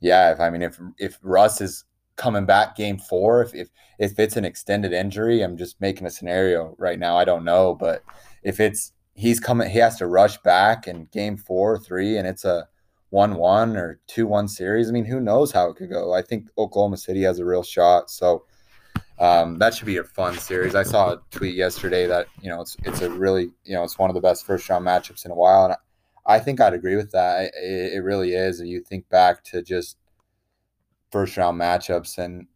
yeah, if I mean if if Russ is coming back game four, if if if it's an extended injury, I'm just making a scenario right now. I don't know, but if it's he's coming, he has to rush back in game four, three, and it's a one one or two one series. I mean, who knows how it could go? I think Oklahoma City has a real shot. So um, that should be a fun series. I saw a tweet yesterday that you know it's it's a really you know it's one of the best first round matchups in a while, and I, I think I'd agree with that. It, it really is. If you think back to just first round matchups, and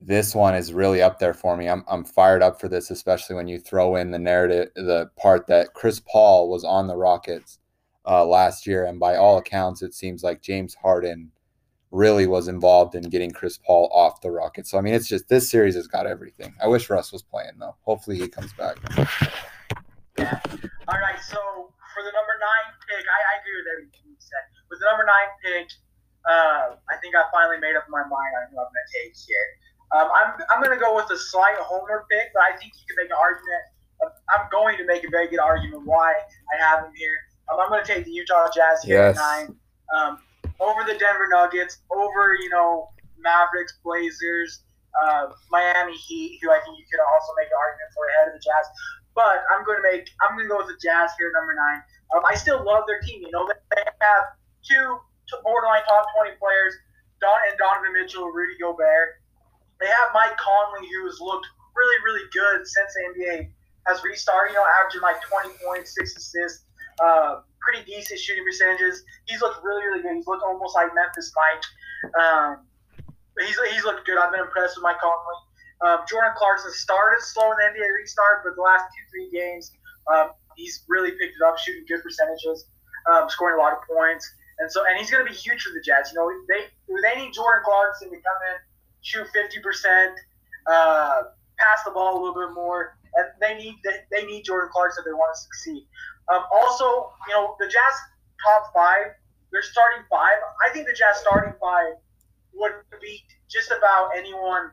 this one is really up there for me. I'm I'm fired up for this, especially when you throw in the narrative, the part that Chris Paul was on the Rockets uh, last year, and by all accounts, it seems like James Harden really was involved in getting Chris Paul off the Rockets. So I mean, it's just this series has got everything. I wish Russ was playing though. Hopefully he comes back. Yeah. All right. So for the number nine pick, I, I agree with everything you said. With the number nine pick, uh, I think I finally made up my mind on who I'm going to take here. Um, I'm I'm going to go with a slight homer pick, but I think you can make an argument. I'm going to make a very good argument why I have him here. Um, I'm going to take the Utah Jazz here yes. at nine. Um, over the Denver Nuggets, over you know Mavericks, Blazers, uh, Miami Heat, who I think you could also make an argument for ahead of the Jazz. But I'm going to make I'm going to go with the Jazz here, number nine. Um, I still love their team. You know, they have two borderline top 20 players, Don and Donovan Mitchell, Rudy Gobert. They have Mike Conley, who has looked really, really good since the NBA has restarted. You know, averaging like 20 points, six assists, uh, pretty decent shooting percentages. He's looked really, really good. He's looked almost like Memphis Mike. Um, he's, he's looked good. I've been impressed with Mike Conley. Um, Jordan Clarkson started slow in the NBA restart, but the last two, three games, um, he's really picked it up, shooting good percentages, um, scoring a lot of points. And so, and he's going to be huge for the Jazz. You know, they they need Jordan Clarkson to come in, shoot fifty percent, uh, pass the ball a little bit more, and they need they, they need Jordan Clarkson if they want to succeed. Um, also, you know, the Jazz top five, their starting five. I think the Jazz starting five would beat just about anyone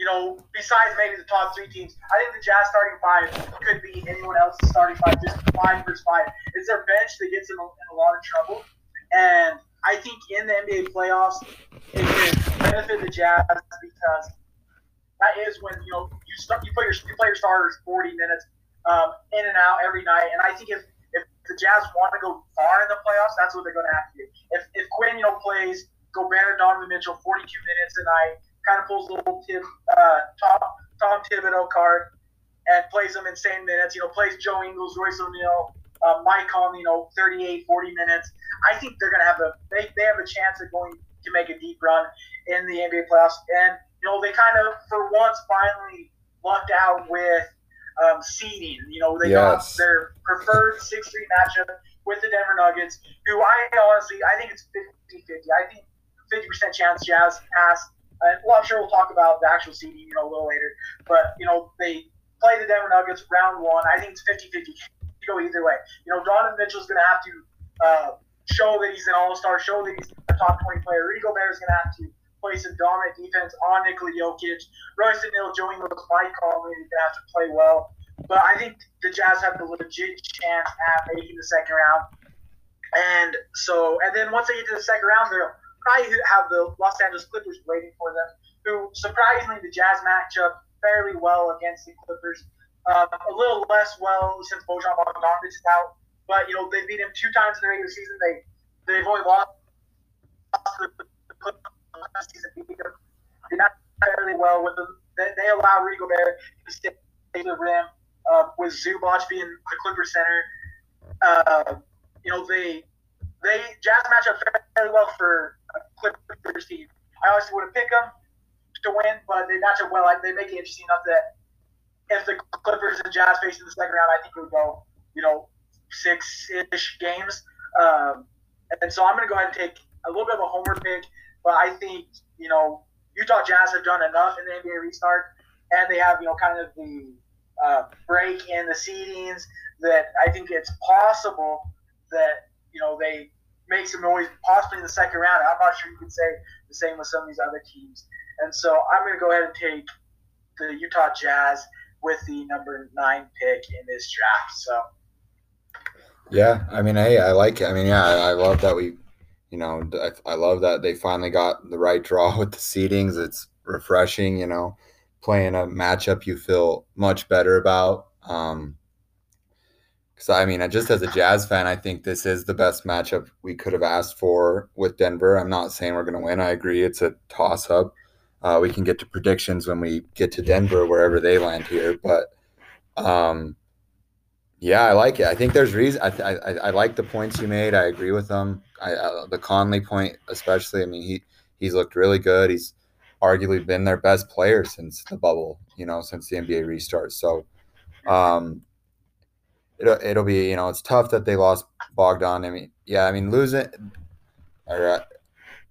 you know, besides maybe the top three teams, I think the Jazz starting five could be anyone else's starting five, just five versus five. It's their bench that gets them in a lot of trouble. And I think in the NBA playoffs, it can benefit the Jazz because that is when you know you start you put your you play your starters 40 minutes um, in and out every night. And I think if if the Jazz want to go far in the playoffs, that's what they're going to have to do. If if Quin you know plays Gobert, Donovan Mitchell 42 minutes a night kind of pulls a little Tim, uh, Tom, Tom Thibodeau card and plays them insane minutes. You know, plays Joe Ingles, Royce O'Neale, uh, Mike Conley, you know, 38, 40 minutes. I think they're going to have a they, they have a chance of going to make a deep run in the NBA playoffs. And you know, they kind of for once finally lucked out with um, seeding. You know, they yes. got their preferred six-three matchup with the Denver Nuggets, who I honestly I think it's 50-50. I think 50% chance Jazz pass and well, I'm sure we'll talk about the actual seeding, you know, a little later. But you know, they play the Denver Nuggets round one. I think it's 50-50. You go either way. You know, Donovan Mitchell's going to have to uh, show that he's an all-star, show that he's a top 20 player. Rudy Gobert is going to have to play some dominant defense on Nikola Jokic. Royce Lewis, Mike Conley is going to have to play well. But I think the Jazz have the legit chance at making the second round. And so, and then once they get to the second round, they'll probably have the Los Angeles Clippers waiting for them, who surprisingly the Jazz match up fairly well against the Clippers. Um, a little less well since Bojan Bogdanovic is out, but you know they beat him two times in the regular season. They they've only lost the Clippers season. Beat. Did not fairly well with them. They, they allow Rudy Gobert to stay the rim uh, with Zubac being the Clipper center. Uh, you know they they Jazz match up fairly well for Clippers team. I obviously would have picked them to win, but they match up well. They make it interesting enough that if the Clippers and Jazz face in the second round, I think it would go, you know, six-ish games. Um, and so I'm going to go ahead and take a little bit of a homer pick, but I think, you know, Utah Jazz have done enough in the NBA restart, and they have, you know, kind of the uh, break in the seedings that I think it's possible that, you know, they make some noise possibly in the second round. I'm not sure you can say the same with some of these other teams. And so I'm going to go ahead and take the Utah Jazz with the number nine pick in this draft. So. Yeah, I mean, hey, I like it. I mean, yeah, I, I love that we, you know, I, I love that they finally got the right draw [laughs] with the seedings. It's refreshing, you know, playing a matchup you feel much better about. Um, because I mean, I just as a Jazz fan, I think this is the best matchup we could have asked for with Denver. I'm not saying we're going to win. I agree, it's a toss up. Uh, we can get to predictions when we get to Denver, wherever they land here. But um, yeah, I like it. I think there's reason. I, I, I like the points you made. I agree with them. I, uh, the Conley point, especially. I mean, he he's looked really good. He's arguably been their best player since the bubble. You know, since the NBA restart. So. Um, it'll, it'll be you know it's tough that they lost Bogdan. I mean, yeah, I mean losing, uh,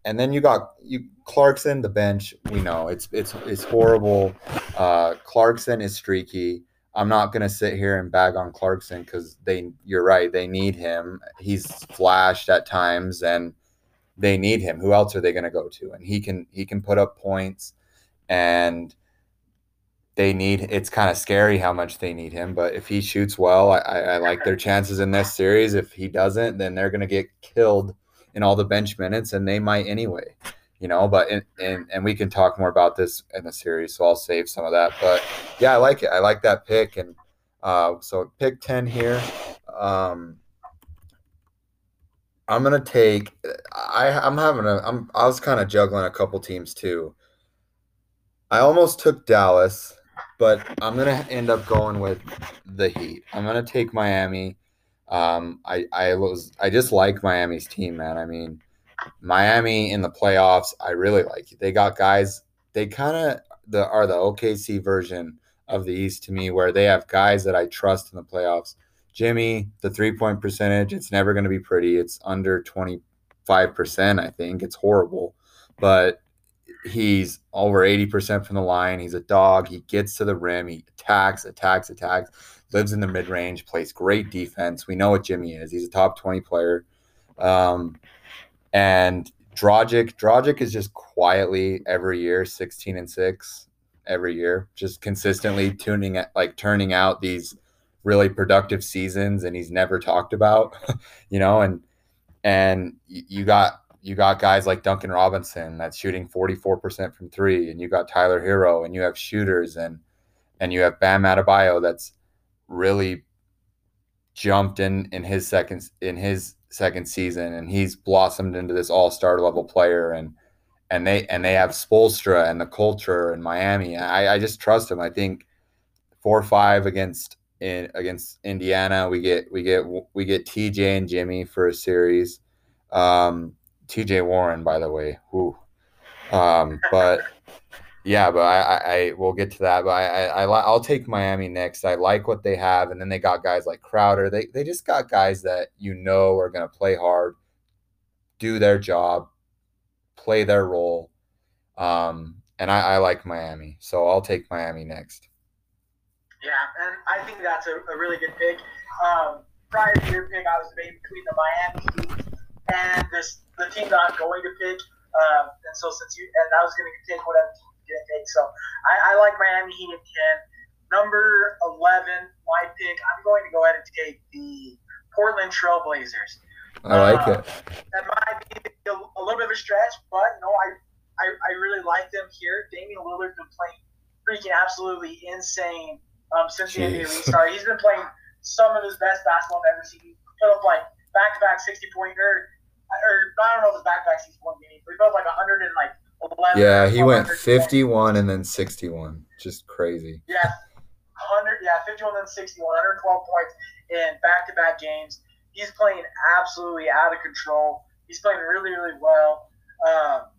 and then you got you Clarkson the bench. We know it's it's it's horrible. Uh, Clarkson is streaky. I'm not gonna sit here and bag on Clarkson because they. You're right. They need him. He's flashed at times, and they need him. Who else are they gonna go to? And he can he can put up points, and they need it's kind of scary how much they need him but if he shoots well I, I, like their chances in this series if he doesn't then they're going to get killed in all the bench minutes, and they might anyway. You know, but in, in, and we can talk more about this in the series, so I'll save some of that. But yeah, I like it. I like that pick, and uh, so pick ten here. Um, I'm gonna take. I I'm having a. I'm. I was kind of juggling a couple teams too. I almost took Dallas, but I'm gonna end up going with the Heat. I'm gonna take Miami. Um, I I was I just like Miami's team, man. I mean, Miami in the playoffs, I really like. It. They got guys. They kind of the are the OKC version of the East to me, where they have guys that I trust in the playoffs. Jimmy, the three point percentage, it's never going to be pretty. It's under 25%, I think. It's horrible. But he's over 80% from the line. He's a dog. He gets to the rim. He attacks, attacks, attacks, lives in the mid range, plays great defense. We know what Jimmy is. He's a top 20 player. Um, and Dragic, Dragic is just quietly every year 16 and 6 every year, just consistently tuning at like turning out these really productive seasons and he's never talked about, [laughs] you know, and and you got you got guys like Duncan Robinson that's shooting 44% from 3 and you got Tyler Herro and you have shooters and and you have Bam Adebayo that's really jumped in in his seconds in his second season and he's blossomed into this all-star level player and and they and they have Spoelstra and the culture in Miami. I, I just trust him. I think four or five against in against Indiana. We get we get we get TJ and Jimmy for a series. Um, TJ Warren, by the way. Whew. Um, but yeah, but I, I, I will get to that. But I, I, I I'll take Miami next. I like what they have, and then they got guys like Crowder. They they just got guys that you know are going to play hard, do their job, play their role. Um, and I, I like Miami, so I'll take Miami next. Yeah, and I think that's a, a really good pick. Um, prior to your pick, I was debating between the Miami and this the team that I'm going to pick. Um, and so since you and I was going to take whatever team didn't take, so I, I like Miami Heat at ten. Number eleven, my pick. I'm going to go ahead and take the Portland Trailblazers. I like uh, it. That might be a, a, little bit of a stretch, but no, I, I I really like them here. Damian Lillard's been playing freaking absolutely insane um, since the NBA restart. He's been playing some of his best basketball I've ever seen. He put up like back to back 60 point or, or I don't know if it's back to back 60 point games, but he put up like 100 and like 11. Yeah, he went 51 and then 61. Just crazy. Yeah. 100, yeah, 51 and 61, 112 points in back to back games. He's playing absolutely out of control. He's playing really, really well. Um,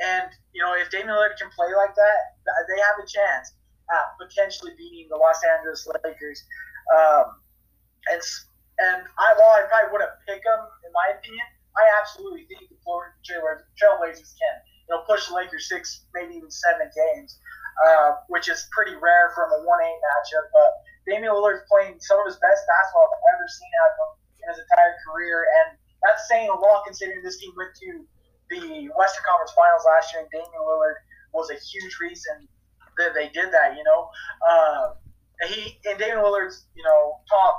and, you know, if Damian Lillard can play like that, they have a chance at potentially beating the Los Angeles Lakers. Um, and and I, while I probably wouldn't pick them, in my opinion, I absolutely think the Florida Trailblazers can, you know, push the Lakers six, maybe even seven games, uh, which is pretty rare from a one eight matchup. But Damian Lillard's playing some of his best basketball I've ever seen out of him in his entire career, and that's saying a lot considering this team went to the Western Conference Finals last year, and Damian Lillard was a huge reason that they did that. You know, uh, he and Damian Lillard's you know top,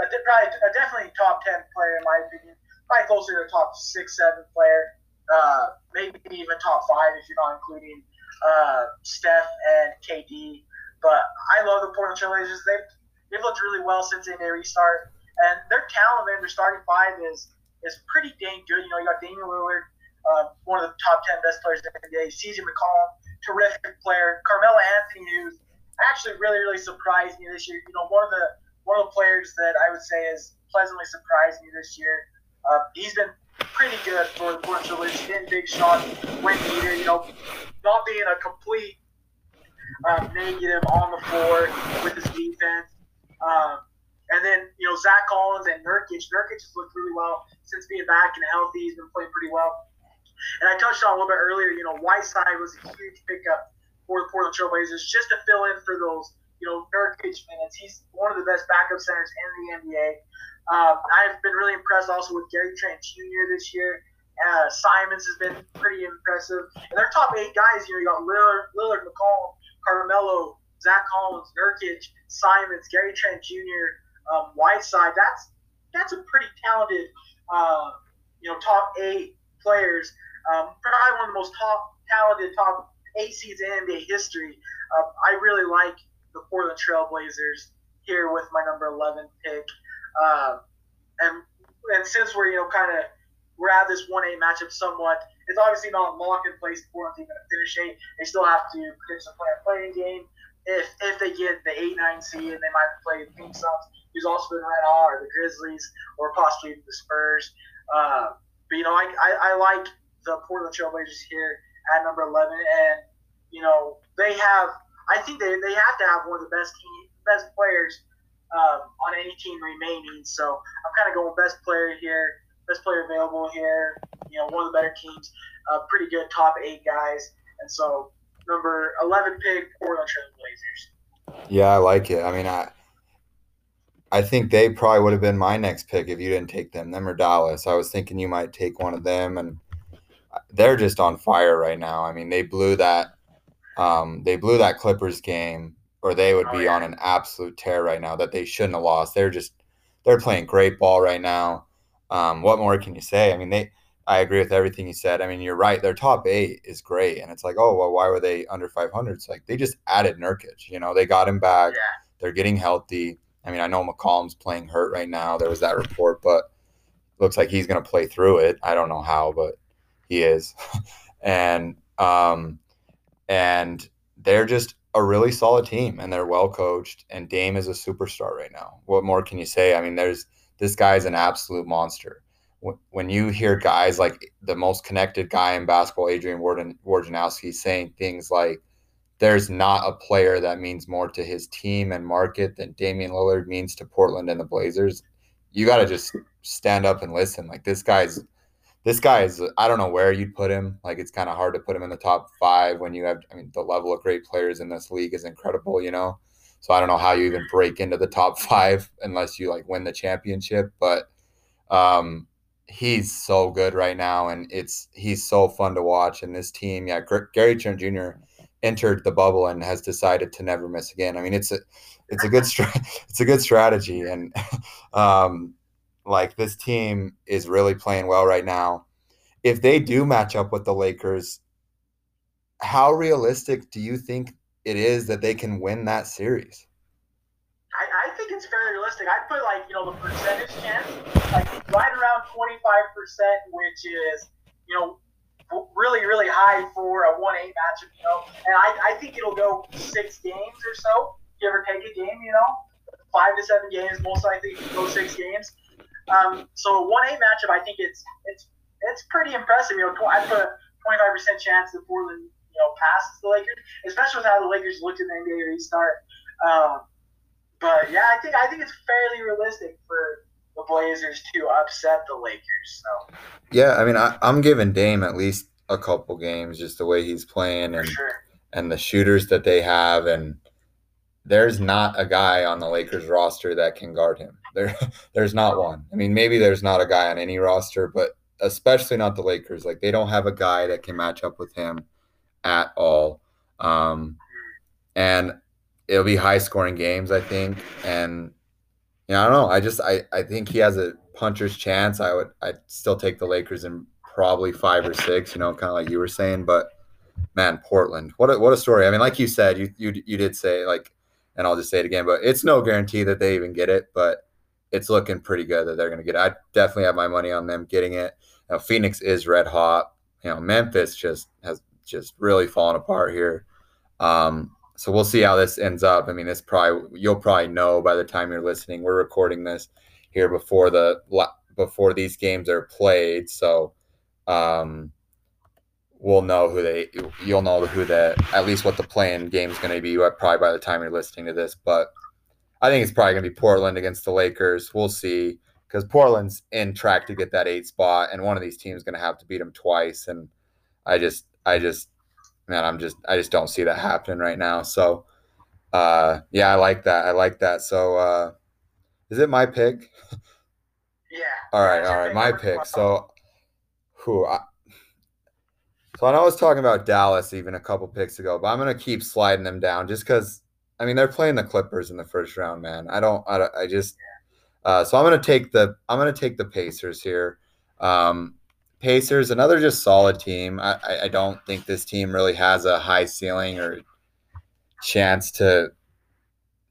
uh, probably uh, definitely top ten player in my opinion. Probably closer to a top six, seven player. Uh, maybe even top five if you're not including uh, Steph and KD. But I love the Portland Trailblazers. They've they've looked really well since they restart, and their talent in their starting five is is pretty dang good. You know, you got Damian Lillard, uh, one of the top ten best players in the NBA. CJ McCollum, terrific player. Carmelo Anthony, who's actually really, really surprised me this year. You know, one of the one of the players that I would say has pleasantly surprised me this year. Uh, he's been pretty good for Trailblazers, getting big shots when needed. You know, not being a complete um, negative on the floor with his defense. Um, and then, you know, Zach Collins and Nurkic. Nurkic has looked really well since being back and healthy. He's been playing pretty well. And I touched on a little bit earlier, you know, Whiteside was a huge pickup for the Portland Trailblazers just to fill in for those, you know, Nurkic minutes. He's one of the best backup centers in the NBA. Um, I've been really impressed also with Gary Trent Jr. this year. Uh, Simons has been pretty impressive. And their top eight guys, know, you got Lillard, Lillard McCollum, Carmelo, Zach Collins, Nurkic, Simons, Gary Trent Jr., um, Whiteside. That's that's a pretty talented uh, you know, top eight players, um, probably one of the most top talented top eight seeds in NBA history. Uh, I really like the Portland Trailblazers here with my number 11 pick. Uh, and and since we're you know kind of we're at this one A matchup somewhat, it's obviously not locked in place. Portland's even to finish eight. They still have to potentially play a playing game. If if they get the eight nine seed, they might play the Phoenix Suns, who's also been red hot, or the Grizzlies, or possibly the Spurs. Uh, but you know, I, I, I like the Portland Trailblazers here at number eleven, and you know they have. I think they, they have to have one of the best team, best players um, on any team remaining. So I'm kind of going best player here, best player available here. You know, one of the better teams, uh, pretty good top eight guys, and so number 11 pick Portland Trail Blazers. Yeah, I like it. I mean, I I think they probably would have been my next pick if you didn't take them. Them or Dallas. I was thinking you might take one of them, and they're just on fire right now. I mean, they blew that. Um, they blew that Clippers game or they would oh, be yeah. on an absolute tear right now that they shouldn't have lost. They're just they're playing great ball right now. Um, what more can you say? I mean, they. I agree with everything you said. I mean, you're right. Their top eight is great, and it's like, oh well, why were they under 500? It's like they just added Nurkic. You know, they got him back. Yeah. They're getting healthy. I mean, I know McCollum's playing hurt right now. There was that report, but looks like he's going to play through it. I don't know how, but he is. [laughs] and um, and they're just a really solid team and they're well coached and Dame is a superstar right now. What more can you say? I mean, there's this guy is an absolute monster. When you hear guys like the most connected guy in basketball, Adrian Warden, Wojnarowski, saying things like, "There's not a player that means more to his team and market than Damian Lillard means to Portland and the Blazers," you got to just stand up and listen. Like this guy's this guy is I don't know where you'd put him. Like it's kind of hard to put him in the top five when you have I mean the level of great players in this league is incredible, you know. So I don't know how you even break into the top five unless you like win the championship. But um, he's so good right now, and it's he's so fun to watch. And this team, yeah, Gary Trent Jr. entered the bubble and has decided to never miss again. I mean, it's a it's a good stra—it's [laughs] a good strategy, and [laughs] um, like this team is really playing well right now. If they do match up with the Lakers, how realistic do you think it is that they can win that series? I, I think it's fairly realistic. I put like you know the percentage chance like right around twenty five percent, which is you know really really high for a one eight matchup. You know, and I, I think it'll go six games or so, give or take a game. You know, five to seven games, most likely go six games. Um, so one eight matchup, I think it's it's it's pretty impressive. You know, I put a twenty five percent chance that Portland you know passes the Lakers, especially with how the Lakers looked in the NBA restart. Um, but yeah, I think I think it's fairly realistic for the Blazers to upset the Lakers. So yeah, I mean, I, am giving Dame at least a couple games, just the way he's playing and sure. and the shooters that they have, and there's not a guy on the Lakers roster that can guard him. There, [laughs] there's not one. I mean, maybe there's not a guy on any roster, but especially not the Lakers. Like they don't have a guy that can match up with him at all. Um, and it'll be high scoring games, I think. And you know, I don't know. I just I, I think he has a puncher's chance. I would I'd still take the Lakers in probably five or six, you know, kind of like you were saying. But man, Portland, what a what a story. I mean, like you said, you you you did say like and I'll just say it again, but it's no guarantee that they even get it, but it's looking pretty good that they're going to get it. I definitely have my money on them getting it. Now, Phoenix is red hot. You know, Memphis just has just really fallen apart here. Um, so we'll see how this ends up. I mean, this probably you'll probably know by the time you're listening. We're recording this here before the before these games are played, so um, we'll know who they you'll know who the at least what the playing game is going to be probably by the time you're listening to this. But I think it's probably going to be Portland against the Lakers. We'll see because Portland's in track to get that eight spot, and one of these teams is going to have to beat them twice. And I just, I just, man, I'm just, I just don't see that happening right now. So, uh, yeah, I like that. I like that. So, uh, is it my pick? Yeah. all right, all right, my pick. So, who? I, so I I was talking about Dallas even a couple picks ago, but I'm gonna keep sliding them down just because I mean, they're playing the Clippers in the first round, man. I don't, I, I just, uh, so I'm gonna take the, I'm gonna take the Pacers here. Um, Pacers, another just solid team. I, I don't think this team really has a high ceiling or chance to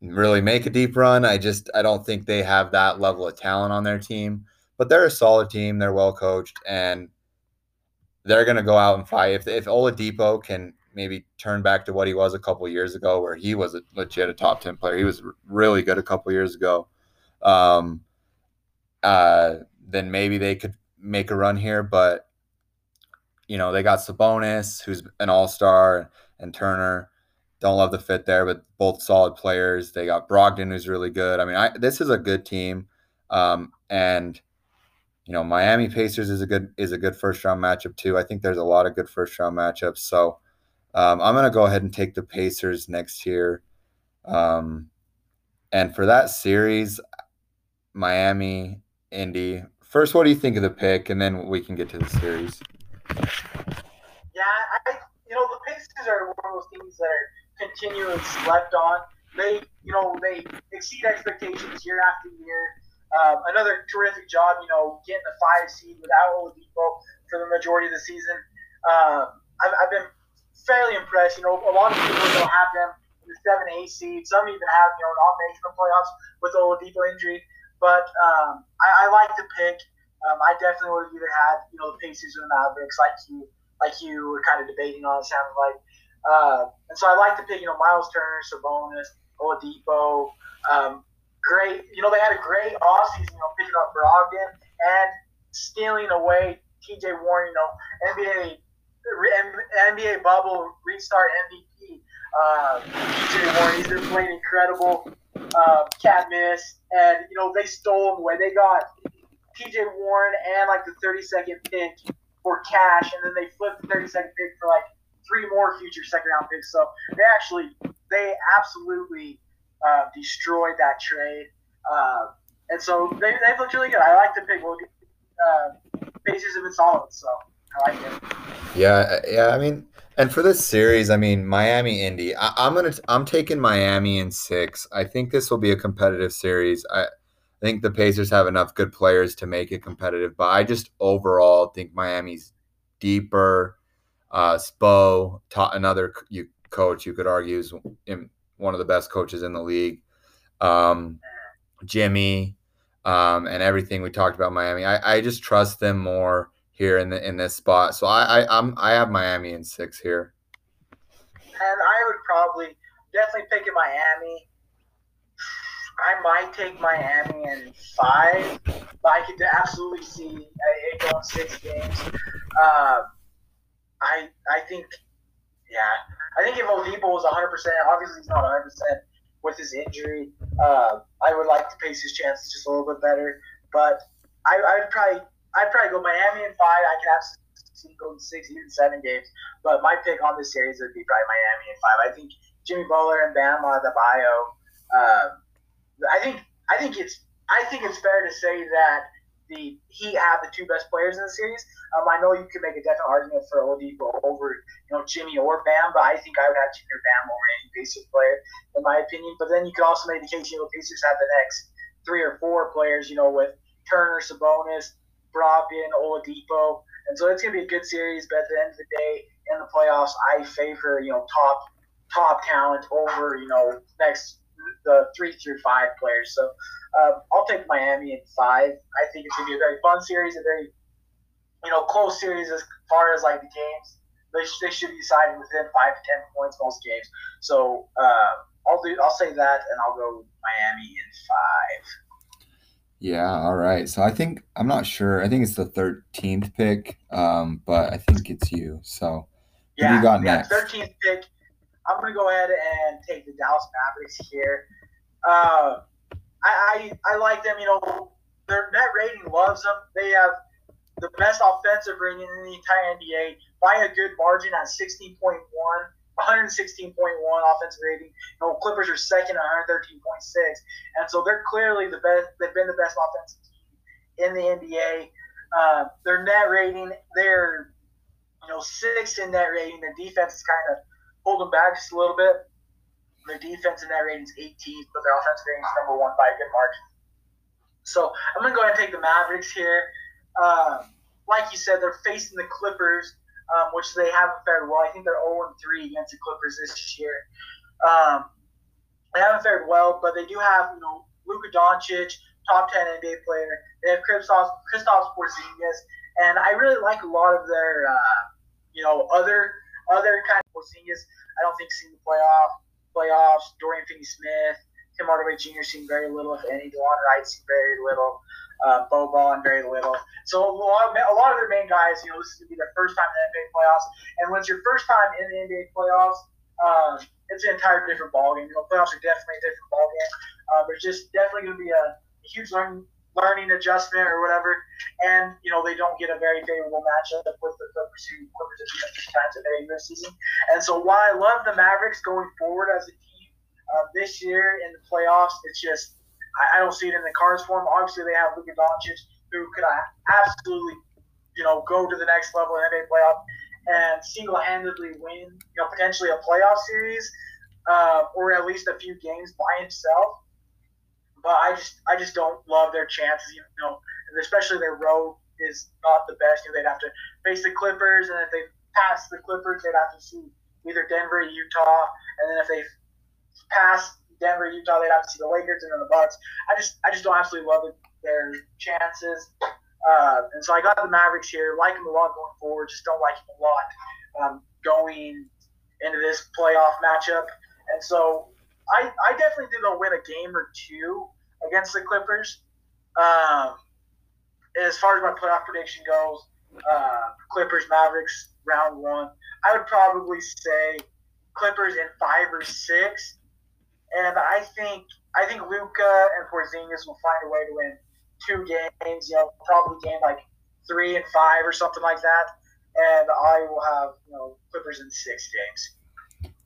really make a deep run. I just I don't think they have that level of talent on their team. But they're a solid team. They're well coached, and they're going to go out and fight. If if Oladipo can maybe turn back to what he was a couple years ago, where he was a legit a top ten player, he was really good a couple years ago. Um, uh, then maybe they could make a run here. But you know they got Sabonis, who's an All Star, and Turner. Don't love the fit there, but both solid players. They got Brogdon, who's really good. I mean, I, this is a good team, um, and you know, Miami Pacers is a good is a good first round matchup too. I think there's a lot of good first round matchups. So um, I'm gonna go ahead and take the Pacers next year. Um, and for that series, Miami, Indy. First, what do you think of the pick, and then we can get to the series. Yeah, I you know the Pacers are one of those teams that are continually slept on. They you know they exceed expectations year after year. Um, another terrific job, you know, getting the five seed without Oladipo for the majority of the season. Um, I've, I've, been fairly impressed. You know, a lot of people don't have them in the seven, eight seed. Some even have you know not making the playoffs with Oladipo injury. But um, I, I, like the pick. Um, I definitely would have either had you know the Pacers or the Mavericks, like you like you were kind of debating on. It sounded like. Uh, and so I like to pick, you know, Miles Turner, Sabonis, Oladipo, um, great. You know, they had a great offseason, you know, picking up Brogdon and stealing away TJ Warren, you know, NBA NBA bubble restart MVP. Uh, TJ Warren, he's been playing incredible. Uh, can't miss. And, you know, they stole him away. They got TJ Warren and like the 30 second pick for cash, and then they flipped the 30 second pick for like three more future second round picks. So they actually, they absolutely uh, destroyed that trade. Uh, and so they, they've looked really good. I like the pick. Uh, Pacers have been solid, so I like it. Yeah, yeah. I mean, and for this series, I mean, Miami Indy. I, am gonna I'm taking Miami in six. I think this will be a competitive series. I, I think the Pacers have enough good players to make it competitive, but I just overall think Miami's deeper. Uh, Spo, taught another you coach you could argue is in, one of the best coaches in the league. Um, Jimmy, um, and everything we talked about Miami. I, I just trust them more here in the in this spot. So I, I I'm I have Miami in six here. And I would probably definitely pick in Miami. I might take Miami in five, but I could absolutely see it going six games. Uh, I I think yeah. I think if Oladipo was 100%, obviously he's not 100% with his injury, uh, I would like to pace his chances just a little bit better. But I, I would probably I'd probably go Miami in five. I could absolutely go six, even seven games. But my pick on this series would be probably Miami in five. I think Jimmy Butler and Bam Adebayo. Uh, I think I think it's I think it's fair to say that the have the two best players in the series. Um, I know you could make a definite argument for Oladipo over you know Jimmy or Bam, but I think I would have Jimmy or Bam over any Pacers player in my opinion. But then you could also make the case you know Pacers have the next three or four players, you know, with Turner, Sabonis, Brogdon, Oladipo, and so it's gonna be a good series. But at the end of the day, in the playoffs, I favor you know top top talent over you know next the three through five players. So um, I'll take Miami in five. I think it's gonna be a very fun series, a very you know close series as far as like the games. They, sh- they should be decided within five to ten points most games. So uh, I'll do I'll say that, and I'll go Miami in five. Yeah, all right. So I think I'm not sure. I think it's the 13th pick, um, but I think it's you. So yeah, you got yeah, next? 13th pick. I'm gonna go ahead and take the Dallas Mavericks here. Uh, I, I, I like them. You know, their net rating loves them. They have the best offensive rating in the entire NBA by a good margin at 16.1, 116.1 offensive rating. You know, Clippers are second at 113.6, and so they're clearly the best. They've been the best offensive team in the NBA. Uh, their net rating, they're you know sixth in net rating. Their defense is kind of holding back just a little bit. Their defense in that rating is 18th, but their offensive rating is number one by a good margin. So I'm going to go ahead and take the Mavericks here. Uh, like you said, they're facing the Clippers, um, which they haven't fared well. I think they're 0 3 against the Clippers this year. Um, they haven't fared well, but they do have, you know, Luka Doncic, top 10 NBA player. They have Kristaps, Kristaps Porzingis, and I really like a lot of their, uh, you know, other other kind of Porzingis. I don't think seen the playoff playoffs. Dorian Finney-Smith, Tim Hardaway Jr. seen very little, if any. Delon Wright seen very little. Uh, Boban very little. So a lot, of, a lot of their main guys, you know, this is going to be their first time in the NBA playoffs. And when it's your first time in the NBA playoffs, um, it's an entire different ballgame. You know, playoffs are definitely a different ballgame. Uh, there's just definitely going to be a huge learning learning adjustment or whatever. And you know, they don't get a very favorable matchup with the Clippers, who Clippers have beat three times in season. And so, while I love the Mavericks going forward as a team uh, this year in the playoffs, it's just I, I, don't see it in the cards for them. Obviously, they have Luka Doncic, who could absolutely, you know, go to the next level in NBA playoff and single-handedly win, you know, potentially a playoff series uh, or at least a few games by himself. But I just, I just don't love their chances. You know, especially their road is not the best. You know, they'd have to face the Clippers, and if they pass the Clippers, they'd have to see either Denver, Utah, and then if they pass Denver, Utah, they'd have to see the Lakers and then the Bucks. I just, I just don't absolutely love their chances. Uh, and so I got the Mavericks here. Like them a lot going forward. Just don't like them a lot um, going into this playoff matchup. And so I, I definitely think they'll win a game or two against the Clippers. Um, as far as my playoff prediction goes, uh, Clippers Mavericks round one. I would probably say Clippers in five or six, and I think I think Luka and Porzingis will find a way to win two games, you know, probably game like three and five or something like that. And I will have, you know, Clippers in six games.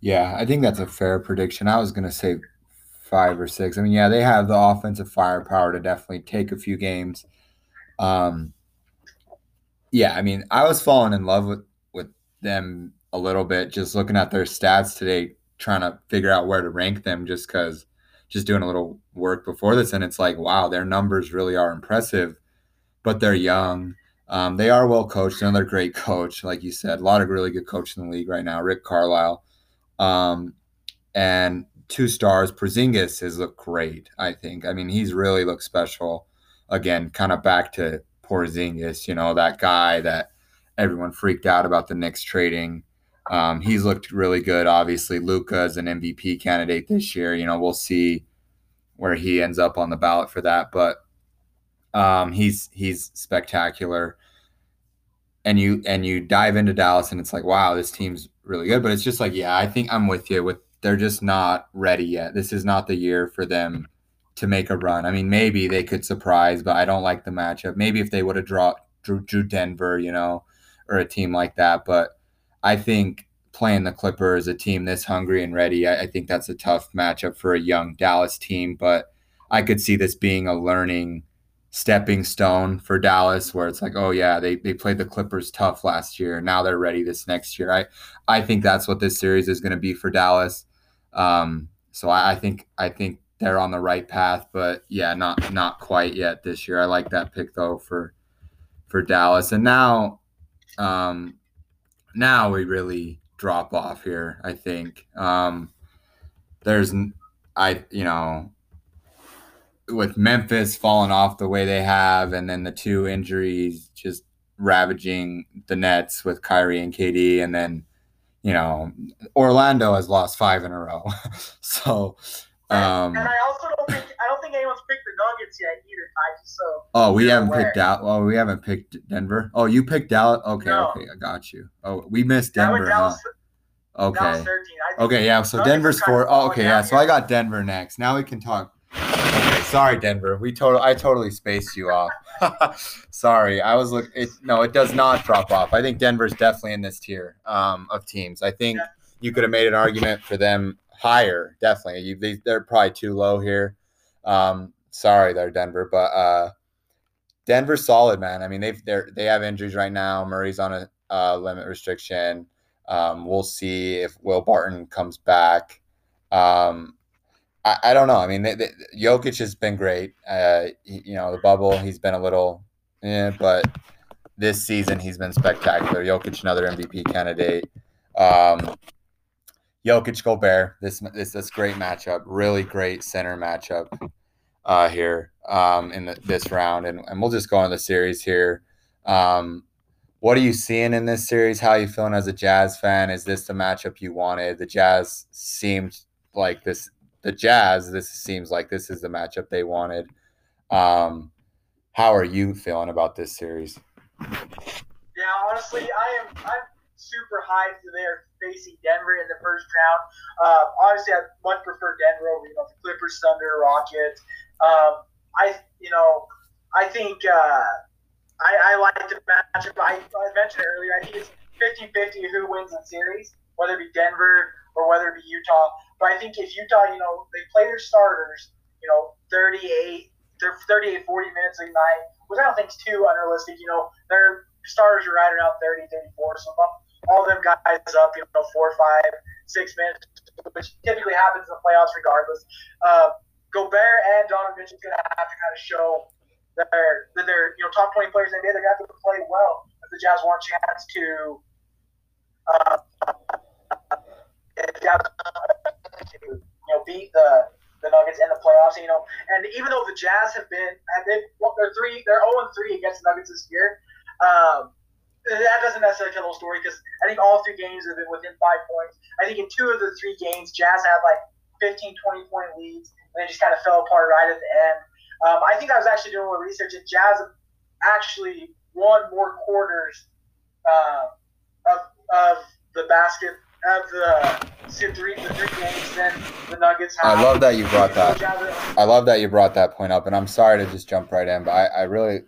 Yeah, I think that's a fair prediction. I was going to say five or six. I mean, yeah, they have the offensive firepower to definitely take a few games. Um, yeah, I mean, I was falling in love with with them a little bit just looking at their stats today, trying to figure out where to rank them, just because just doing a little work before this, and it's like, wow, their numbers really are impressive, but they're young. Um, they are well coached. Another great coach, like you said, a lot of really good coaches in the league right now. Rick Carlisle, um, and two stars. Porzingis has looked great. I think. I mean, he's really looked special. Again, kind of back to Porzingis. You know, that guy that everyone freaked out about the Knicks trading. Um, he's looked really good. Obviously, Luka is an MVP candidate this year. You know, we'll see where he ends up on the ballot for that, but um, he's he's spectacular. And you and you dive into Dallas, and it's like, wow, this team's really good. But it's just like, yeah, I think I'm with you. With they're just not ready yet. This is not the year for them to make a run. I mean, maybe they could surprise, but I don't like the matchup. Maybe if they would have draw drew, drew Denver, you know, or a team like that, but I think playing the Clippers, a team this hungry and ready, I, I, think that's a tough matchup for a young Dallas team. But I could see this being a learning stepping stone for Dallas, where it's like, oh yeah, they, they played the Clippers tough last year. Now they're ready this next year. I I think that's what this series is going to be for Dallas. Um, so I, I think I think they're on the right path, but yeah, not not quite yet this year. I like that pick though for for Dallas. And now um, now we really drop off here. I think um, there's I you know with Memphis falling off the way they have, and then the two injuries just ravaging the Nets with Kyrie and KD, and then you know Orlando has lost five in a row. [laughs] so um, and I also don't think I don't think anyone's picked the Nuggets yet either. So oh, we haven't aware. picked out. Oh, we haven't picked Denver. Oh, you picked out. Okay, no. okay, I got you. Oh, we missed Denver. Dallas, huh? Okay. Okay, yeah. So Denver's four. Oh, okay, yeah. So I got Denver next. Now we can talk. Okay, sorry, Denver. We total. I totally spaced you off. [laughs] sorry, I was look. It, no, it does not drop off. I think Denver's definitely in this tier um, of teams. I think yeah. you could have made an argument for them higher, definitely. You, they, they're probably too low here. Um, sorry, they're Denver, but uh, Denver's solid, man. I mean, they've they're, they have injuries right now. Murray's on a uh, limit restriction. Um, we'll see if Will Barton comes back. Um, I, I don't know. I mean, they, they, Jokic has been great. Uh, he, you know, the bubble, he's been a little, yeah, but this season he's been spectacular. Jokic, another MVP candidate. Um, Jokic Gobert. This this this great matchup. Really great center matchup uh, here um, in the, this round, and, and we'll just go on the series here. Um, what are you seeing in this series? How are you feeling as a Jazz fan? Is this the matchup you wanted? The Jazz seemed like this. The Jazz. This seems like this is the matchup they wanted. Um, how are you feeling about this series? Yeah, honestly, I am. I'm super hyped that they're facing Denver in the first round. Uh, obviously, I much prefer Denver over you know the Clippers, Thunder, Rockets. Um, I you know I think uh, I, I like the matchup. I, I mentioned earlier. I think it's 50-50 who wins the series, whether it be Denver or whether it be Utah. But I think if Utah, you know, they play their starters, you know, 38, 38, 40 minutes a night, which I don't think is too unrealistic. You know, their starters are right around 30, 34. So all of them guys up, you know, four, five, six minutes, which typically happens in the playoffs regardless. Uh, Gobert and Donovan Mitchell's going to have to kind of show that they're, that they're you know top 20 players in the NBA. They're going to have to play well if the Jazz want a chance to uh, you know beat the the Nuggets in the playoffs. You know, and even though the Jazz have been they they're three they're 0 and 3 against the Nuggets this year. Um, that doesn't necessarily tell the story because I think all three games have been within five points. I think in two of the three games, Jazz had like 15, 20 point leads, and they just kind of fell apart right at the end. Um, I think I was actually doing a little research, and Jazz actually won more quarters uh, of, of the basket three the three games than the Nuggets have. I love that you brought that. I love that you brought that point up, and I'm sorry to just jump right in, but I, I really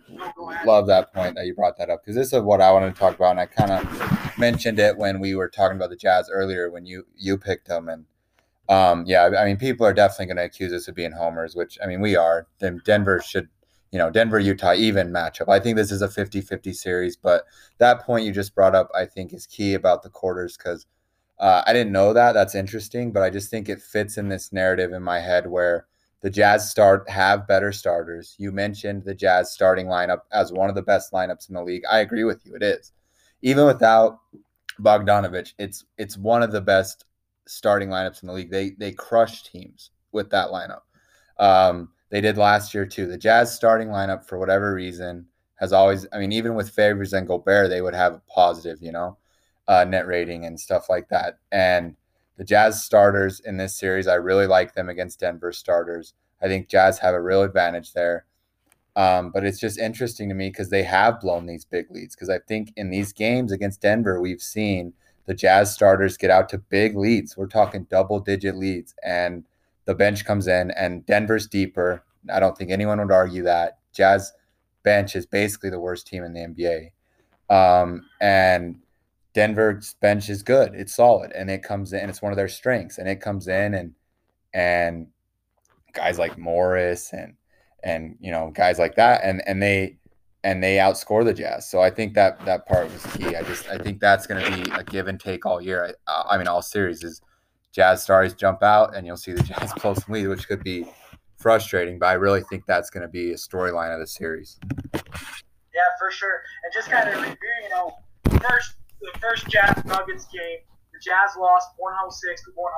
love that point that you brought that up because this is what I wanted to talk about, and I kind of mentioned it when we were talking about the Jazz earlier when you you picked them, and um, yeah, I mean people are definitely going to accuse us of being homers, which I mean we are. Then Denver should you know, Denver, Utah, even matchup. I think this is a 50 50 series, but that point you just brought up, I think, is key about the quarters because uh, I didn't know that. That's interesting, but I just think it fits in this narrative in my head where the Jazz start have better starters. You mentioned the Jazz starting lineup as one of the best lineups in the league. I agree with you. It is. Even without Bogdanovich, it's it's one of the best starting lineups in the league. They they crush teams with that lineup. Um, they did last year too. The Jazz starting lineup, for whatever reason, has always. I mean, even with Favors and Gobert, they would have a positive. You know, uh, net rating and stuff like that. And the Jazz starters in this series, I really like them against Denver starters. I think Jazz have a real advantage there. Um, but it's just interesting to me because they have blown these big leads. Because I think in these games against Denver, we've seen the Jazz starters get out to big leads. We're talking double digit leads. And the bench comes in, and Denver's deeper. I don't think anyone would argue that. Jazz bench is basically the worst team in the NBA. Um, and Denver's bench is good. It's solid, and it comes in. It's one of their strengths, and it comes in and and guys like Morris and and you know guys like that, and and they and they outscore the Jazz. So I think that that part was key. I just I think that's going to be a give and take all year. I, uh, I mean, all series is Jazz stars jump out, and you'll see the [laughs] Jazz close lead, which could be frustrating. But I really think that's going to be a storyline of the series. Yeah, for sure. And just kind of you know, first the first Jazz Nuggets game, the Jazz lost 106 to 100,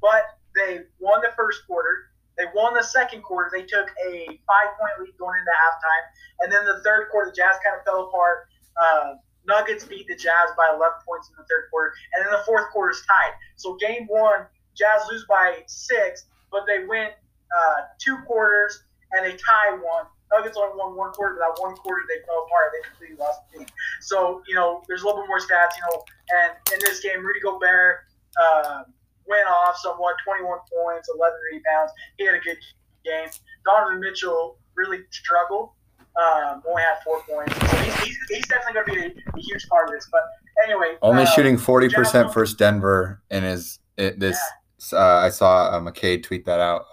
but they won the first quarter. They won the second quarter. They took a five point lead going into halftime. And then the third quarter, the Jazz kind of fell apart. Uh, Nuggets beat the Jazz by 11 points in the third quarter. And then the fourth quarter is tied. So game one, Jazz lose by six, but they win uh, two quarters and they tie one. Nuggets only won one quarter, but that one quarter they fell apart. They completely lost the game. So, you know, there's a little bit more stats, you know, and in this game, Rudy Gobert uh, went off somewhat, 21 points, 11 rebounds. He had a good game. Donovan Mitchell really struggled. Um, only had four points. So he's, he's, he's definitely going to be a, a, huge part of this. But anyway. Only uh, shooting 40% versus Denver in his it, this. Yeah. Uh, I saw uh, McCade tweet that out.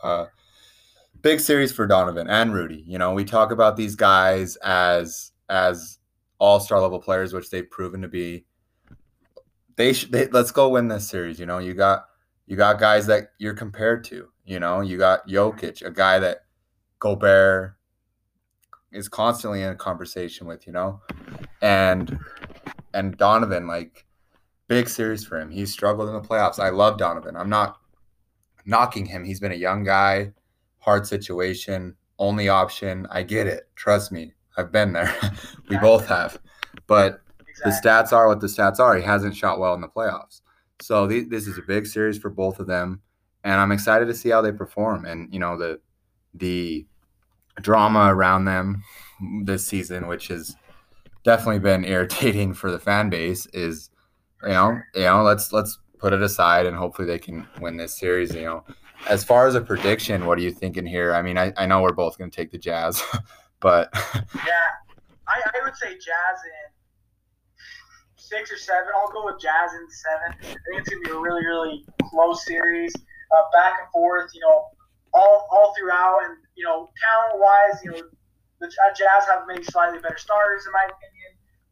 Big series for Donovan and Rudy. You know, we talk about these guys as as all star level players, which they've proven to be. They should. They, let's go win this series. You know, you got you got guys that you're compared to. You know, you got Jokic, a guy that Gobert, is constantly in a conversation with, you know, and and Donovan like big series for him. He's struggled in the playoffs. I love Donovan. I'm not knocking him. He's been a young guy, hard situation, only option. I get it. Trust me. I've been there. [laughs] we both have. But exactly. the stats are what the stats are. He hasn't shot well in the playoffs. So th- this is a big series for both of them, and I'm excited to see how they perform. And you know the the drama around them this season, which has definitely been irritating for the fan base, is you know you know let's let's put it aside and hopefully they can win this series. You know, as far as a prediction, what are you thinking here? I mean, I, I know we're both going to take the Jazz, [laughs] but [laughs] yeah, I, I would say Jazz in six or seven. I'll go with Jazz in seven. I think it's gonna be a really, really close series, uh, back and forth. You know, all all throughout, and you know, talent wise, you know, the Jazz have maybe slightly better starters in my opinion.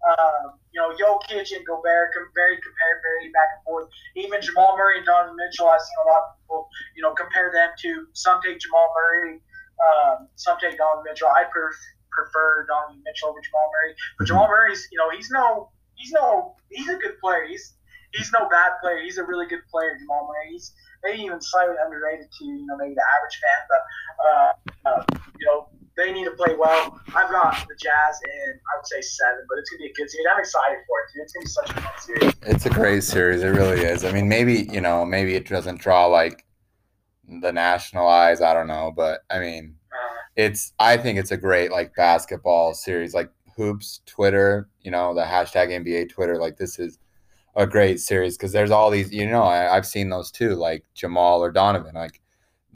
Um, you know, Jokic and Gobert very compared very back and forth. Even Jamal Murray and Donovan Mitchell, I've seen a lot of people, you know, compare them to some take Jamal Murray, um, some take Donovan Mitchell. I pref- prefer Donovan Mitchell over Jamal Murray, but mm-hmm. Jamal Murray's, you know, he's no he's no he's a good player. He's he's no bad player. He's a really good player, Jamal Murray. He's maybe even slightly underrated to you know maybe the average fan, but uh, uh, you know they need to play well. I've got the Jazz in I would say seven, but it's gonna be a good series. I'm excited for it. Dude. It's gonna be such a fun series. It's a great series. It really is. I mean, maybe you know maybe it doesn't draw like the national eyes. I don't know, but I mean. Uh, it's I think it's a great like basketball series. Like hoops Twitter, you know, the hashtag NBA Twitter. Like this is a great series because there's all these, you know, I, have seen those too, like Jamal or Donovan. Like,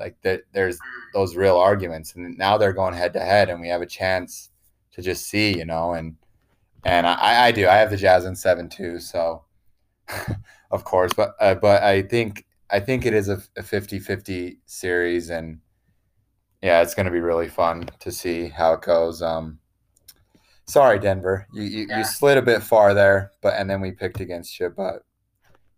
like there, there's those real arguments, and now they're going head to head, and we have a chance to just see, you know, and and I, I do. I have the Jazz in seven too, so [laughs] of course, but uh, but I think I think it is a, a 50-50 series, and yeah, it's going to be really fun to see how it goes. Um, sorry, Denver. You you, yeah. you slid a bit far there, but and then we picked against you, but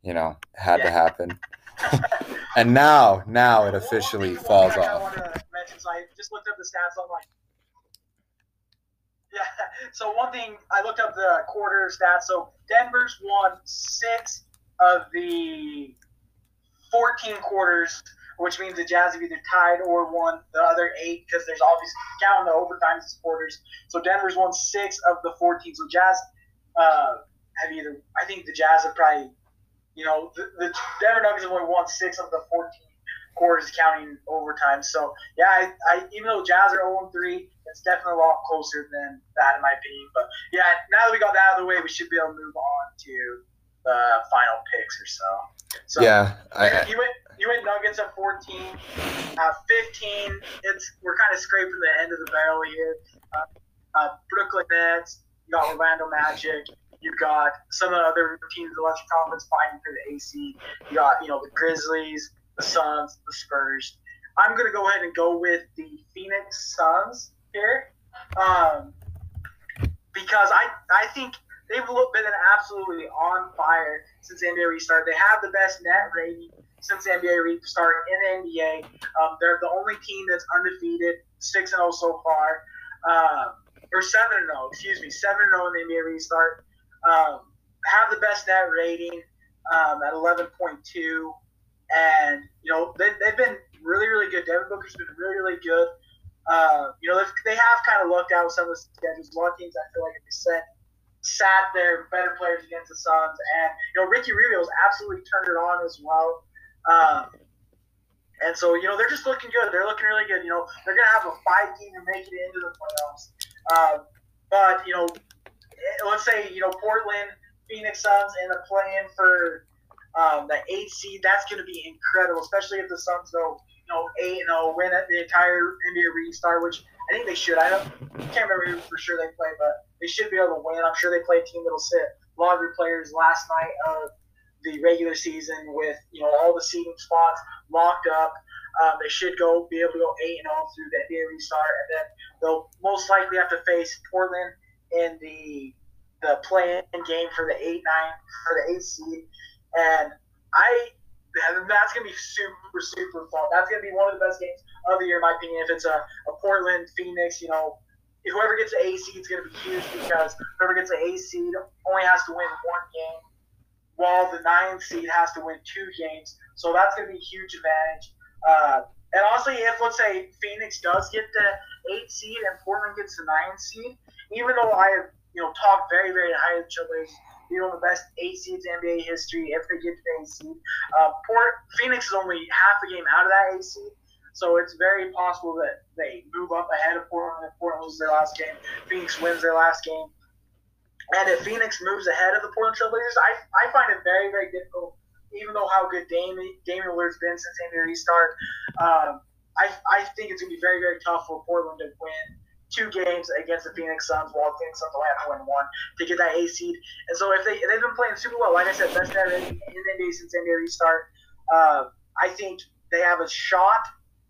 you know, had yeah. to happen. [laughs] and now, now it officially falls off. I want to mention, so I just looked up the stats online. Yeah. [laughs] So one thing I looked up the quarter stats. So Denver's won six of the 14 quarters which means the Jazz have either tied or won the other eight because there's obviously counting the overtimes as quarters. So Denver's won six of the 14. So Jazz uh, have either, I think the Jazz have probably, you know, the, the Denver Nuggets have only won six of the 14 quarters counting overtime. So yeah, I, I even though Jazz are 0 3, it's definitely a lot closer than that in my opinion. But yeah, now that we got that out of the way, we should be able to move on to the final picks or so. So yeah, I, you went you went Nuggets at 14. Uh, 15, it's we're kind of scraping the end of the barrel here. Uh, uh, Brooklyn Nets, you got Orlando Magic, you got some of the other teams in the Western Conference fighting for the AC. You got you know the Grizzlies, the Suns, the Spurs. I'm gonna go ahead and go with the Phoenix Suns here, um, because I I think they've been absolutely on fire since the NBA restarted. They have the best net rating since the NBA restart in the NBA. Um, they're the only team that's undefeated, six and zero oh so far, uh, or seven and zero. Oh, excuse me, seven and zero in the NBA restart. Um, have the best net rating um, at eleven point two, and you know they, they've been really really good. Devin Booker's been really really good. Uh, you know they have kind of looked out some of the schedules. A lot of teams I feel like they set sat their better players against the Suns, and you know Ricky Rubio's absolutely turned it on as well. Um, and so, you know, they're just looking good. They're looking really good. You know, they're going to have a five team to make it into the playoffs. Um, but, you know, let's say, you know, Portland, Phoenix Suns, and the play-in for um, the eight seed, that's going to be incredible, especially if the Suns go, you know, 8 and 0, win at the entire NBA restart, which I think they should. I don't can't remember for sure they play, but they should be able to win. I'm sure they play a team that'll sit their players last night of the regular season with you know all the seeding spots locked up. Um, they should go be able to go eight and all through the NBA restart, and then they'll most likely have to face Portland in the the play-in game for the eight nine for the eight seed, and I that's gonna be super super fun. That's gonna be one of the best games of the year, in my opinion. If it's a, a Portland Phoenix, you know, whoever gets the A seed is to be huge because whoever gets the A seed only has to win one game, while the nine seed has to win two games. So that's to be a huge advantage. Uh, and also, if let's say Phoenix does get the eight seed and Portland gets the nine seed, even though I have you know talked very very high of the Trailblazers, you know the best eight seeds in NBA history if they get to the eight seed. Uh, Port Phoenix is only half a game out of that eight seed. So it's very possible that they move up ahead of Portland if Portland loses their last game, Phoenix wins their last game. And if Phoenix moves ahead of the Portland Trailblazers, I, I find it very, very difficult, even though how good Damian, Damian Lillard's been since NBA restart. Um, I, I think it's going to be very, very tough for Portland to win two games against the Phoenix Suns, while Phoenix Suns will have to win one to get that A seed. And so if they they've been playing super well, like I said, best rating in the NBA since NBA restart. Uh, I think they have a shot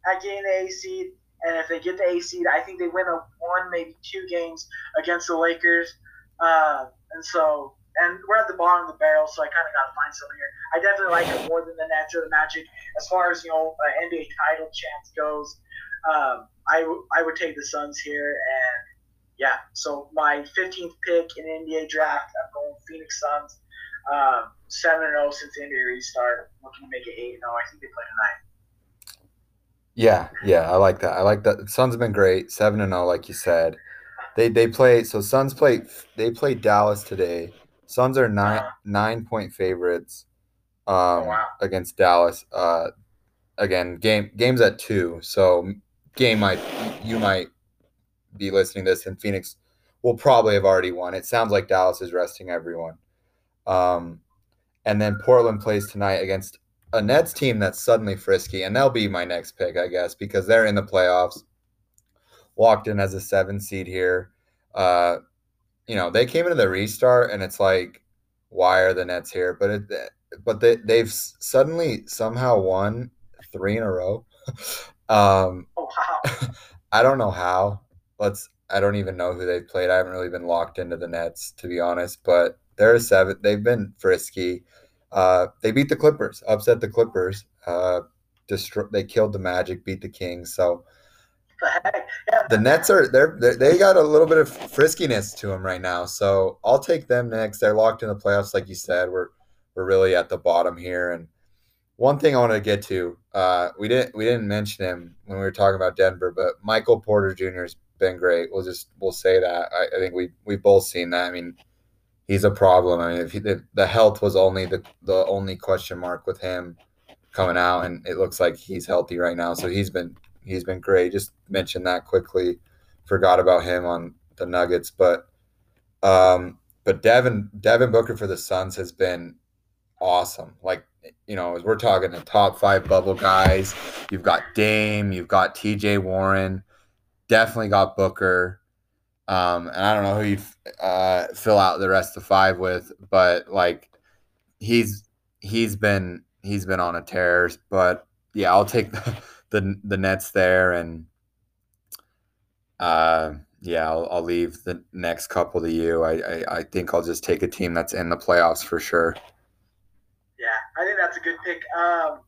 at getting the A seed. And if they get the A seed, I think they win a one, maybe two games against the Lakers. Uh, and so, and we're at the bottom of the barrel, so I kind of got to find someone here. I definitely like it more than the Nets or the Magic as far as you know uh, NBA title chance goes. Um, I, w- I would take the Suns here, and yeah. So my 15th pick in NBA draft, I'm going Phoenix Suns. Um, seven and zero since the NBA restart, looking to make it eight and zero. I think they play tonight. Yeah, yeah, I like that. I like that. The Suns have been great, seven and zero, like you said. They they play so Suns play they play Dallas today. Suns are nine Uh-huh. nine point favorites um, Oh, wow. against Dallas. Uh, again, game games at two, so game might you might be listening to this, and Phoenix will probably have already won. It sounds like Dallas is resting everyone. Um, and then Portland plays tonight against a Nets team that's suddenly frisky, and they'll be my next pick, I guess, because they're in the playoffs. Walked in as a seven seed here. Uh, you know, they came into the restart, and it's like, why are the Nets here? But it, but they they've suddenly somehow won three in a row. [laughs] um, Oh wow! [laughs] I don't know how. Let's. I don't even know who they've played. I haven't really been locked into the Nets to be honest. But they're a seven. They've been frisky. Uh, they beat the Clippers, upset the Clippers. Uh. They killed the Magic, beat the Kings. So the? Yeah, the Nets are they're, they're they got a little bit of friskiness to them right now. So I'll take them next. They're locked in the playoffs, like you said. We're we're really at the bottom here. And one thing I wanted to get to, uh, we didn't we didn't mention him when we were talking about Denver, but Michael Porter Jr. has been great. We'll just we'll say that. I, I think we we've both seen that. I mean, he's a problem. I mean, if, he, the health was only the the only question mark with him coming out, and it looks like he's healthy right now. So he's been he's been great. Just mention that quickly. Forgot about him on the Nuggets, but um, but Devin Devin Booker for the Suns has been awesome. Like you know, as we're talking the top five bubble guys, you've got Dame, you've got T.J. Warren, definitely got Booker. Um, and I don't know who you'd uh, fill out the rest of five with, but like he's he's been he's been on a tear. But yeah, I'll take the [laughs] the, the Nets there, and uh, yeah, I'll, I'll leave the next couple to you. I, I I think I'll just take a team that's in the playoffs for sure. Yeah, I think that's a good pick. Um,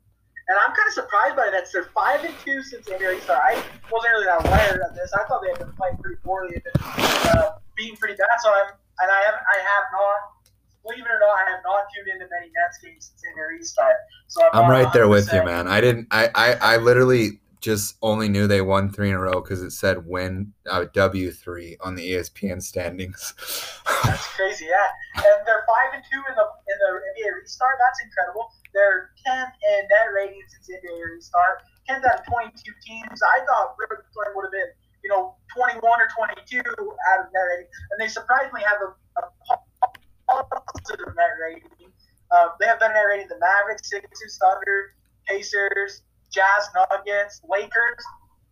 and I'm kind of surprised by that. They're five and two since the NBA restart. I wasn't really that wired on this. I thought they had been playing pretty poorly and been uh, beating pretty bad. So I'm and I have I have not. Believe it or not, I have not tuned into many Nets games since the NBA restart. So I'm, I'm right there with you, man. I didn't. I I, I literally just only knew they won three in a row because it said win uh, W three on the ESPN standings. [laughs] That's crazy, yeah. And they're five and two in the in the NBA restart. That's incredible. They're ten in net rating since NBA restart. Ten out of twenty two teams. I thought Brooklyn would have been, you know, twenty one or twenty two out of net rating, and they surprisingly have a, a positive net rating. Uh, they have better net rating than Mavericks, Sixers, Thunder, Pacers, Jazz, Nuggets, Lakers.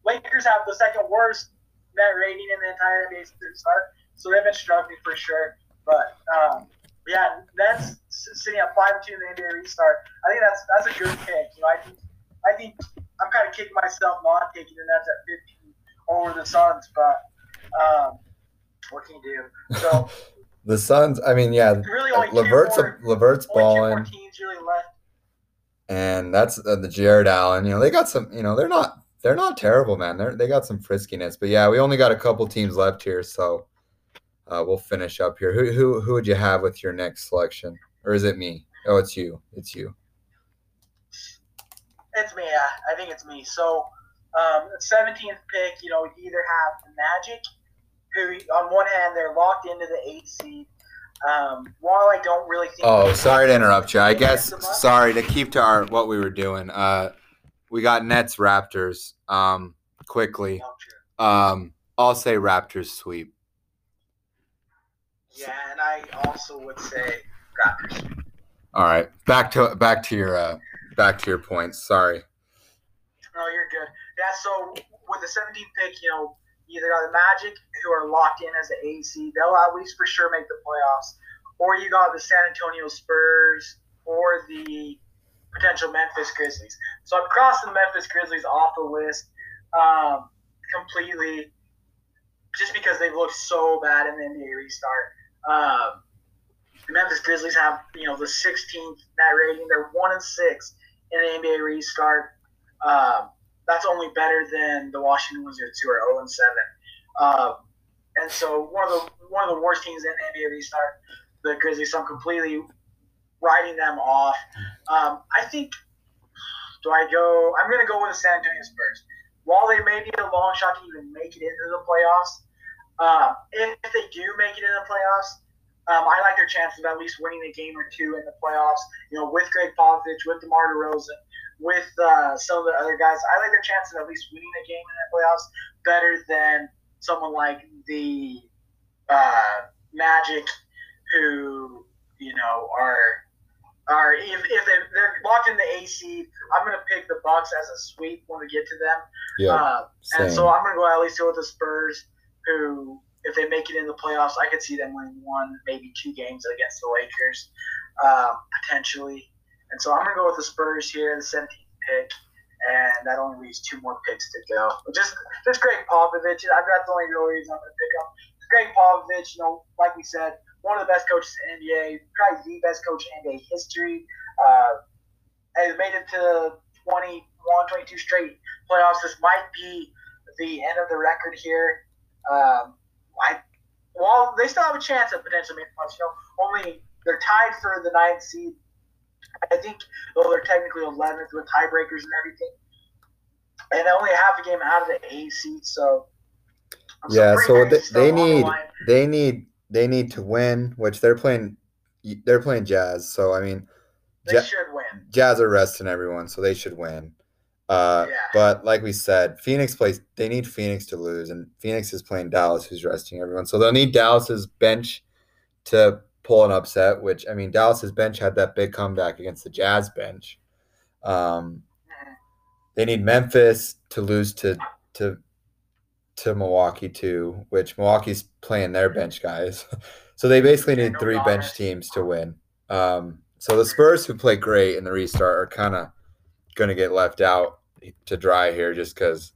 Lakers have the second worst net rating in the entire NBA since the restart. So they've been struggling for sure. But um, yeah, that's sitting at five two in the NBA restart. I think that's that's a good pick. You know, I think I think I'm kind of kicking myself not taking the Nets at 15 over the Suns, but um, what can you do? So [laughs] the Suns. I mean, yeah, really only Levert's more, a, Levert's only two more balling, really left. And that's uh, the Jarrett Allen. You know, they got some. You know, they're not they're not terrible, man. They're they got some friskiness, but yeah, we only got a couple teams left here, so uh, we'll finish up here. Who who who would you have with your next selection, or is it me? Oh, it's you. It's you. It's me. Yeah, I think it's me. So, um, 17th pick, you know, either have the Magic, who on one hand they're locked into the eight seed. Um, while I don't really think. Oh, sorry to interrupt you. I guess sorry to keep to our what we were doing. Uh, we got Nets Raptors. Um, quickly. Um, I'll say Raptors sweep. Yeah, and I also would say Raptors. All right, back to back to your uh, back to your points. Sorry. No, you're good. Yeah, so with the 17th pick, you know, either got the Magic, who are locked in as the AC, they'll at least for sure make the playoffs, or you got the San Antonio Spurs or the potential Memphis Grizzlies. So I'm crossing the Memphis Grizzlies off the list um, completely, just because they've looked so bad in the NBA restart. Um, the Memphis Grizzlies have you know the 16th net rating. They're one and six in the NBA restart. Um, that's only better than the Washington Wizards, who are 0 and 7. Um, and so one of the one of the worst teams in the NBA restart, the Grizzlies. So I'm completely writing them off. Um, I think. Do I go? I'm going to go with the San Antonio Spurs. While they may be a long shot to even make it into the playoffs, uh, if they do make it into the playoffs, um, I like their chances of at least winning a game or two in the playoffs. You know, with Gregg Popovich, with DeMar DeRozan, with uh, some of the other guys, I like their chances of at least winning a game in the playoffs better than someone like the uh, Magic, who you know are are if, if they, they're locked in the AC, I'm gonna pick the Bucks as a sweep when we get to them. Yeah, uh, and so I'm gonna go at least with the Spurs, who if they make it in the playoffs, I could see them winning one, maybe two games against the Lakers, um, potentially. And so I'm gonna go with the Spurs here, the 17th pick, and that only leaves two more picks to go. Just just Gregg Popovich. I've got the only real reason I'm gonna pick up. Gregg Popovich, you know, like we said, one of the best coaches in NBA, probably the best coach in NBA history. Uh, has made it to 21, 22 straight playoffs. This might be the end of the record here. Um, I, well, they still have a chance of potentially making playoffs. You know, only they're tied for the ninth seed. I think, though they're technically 11th with tiebreakers and everything, and only half a game out of the A seed. So yeah, so they, they need they need they need to win, which they're playing. They're playing Jazz, so I mean, they should win. Jazz are resting everyone, so they should win. Uh, yeah. But like we said, Phoenix plays. They need Phoenix to lose, and Phoenix is playing Dallas, who's resting everyone. So they'll need Dallas's bench to pull an upset. Which I mean, Dallas's bench had that big comeback against the Jazz bench. Um, they need Memphis to lose to to to Milwaukee too, which Milwaukee's playing their bench guys. [laughs] so they basically need three bench teams to win. Um, so the Spurs, who play great in the restart, are kind of going to get left out to dry here just because,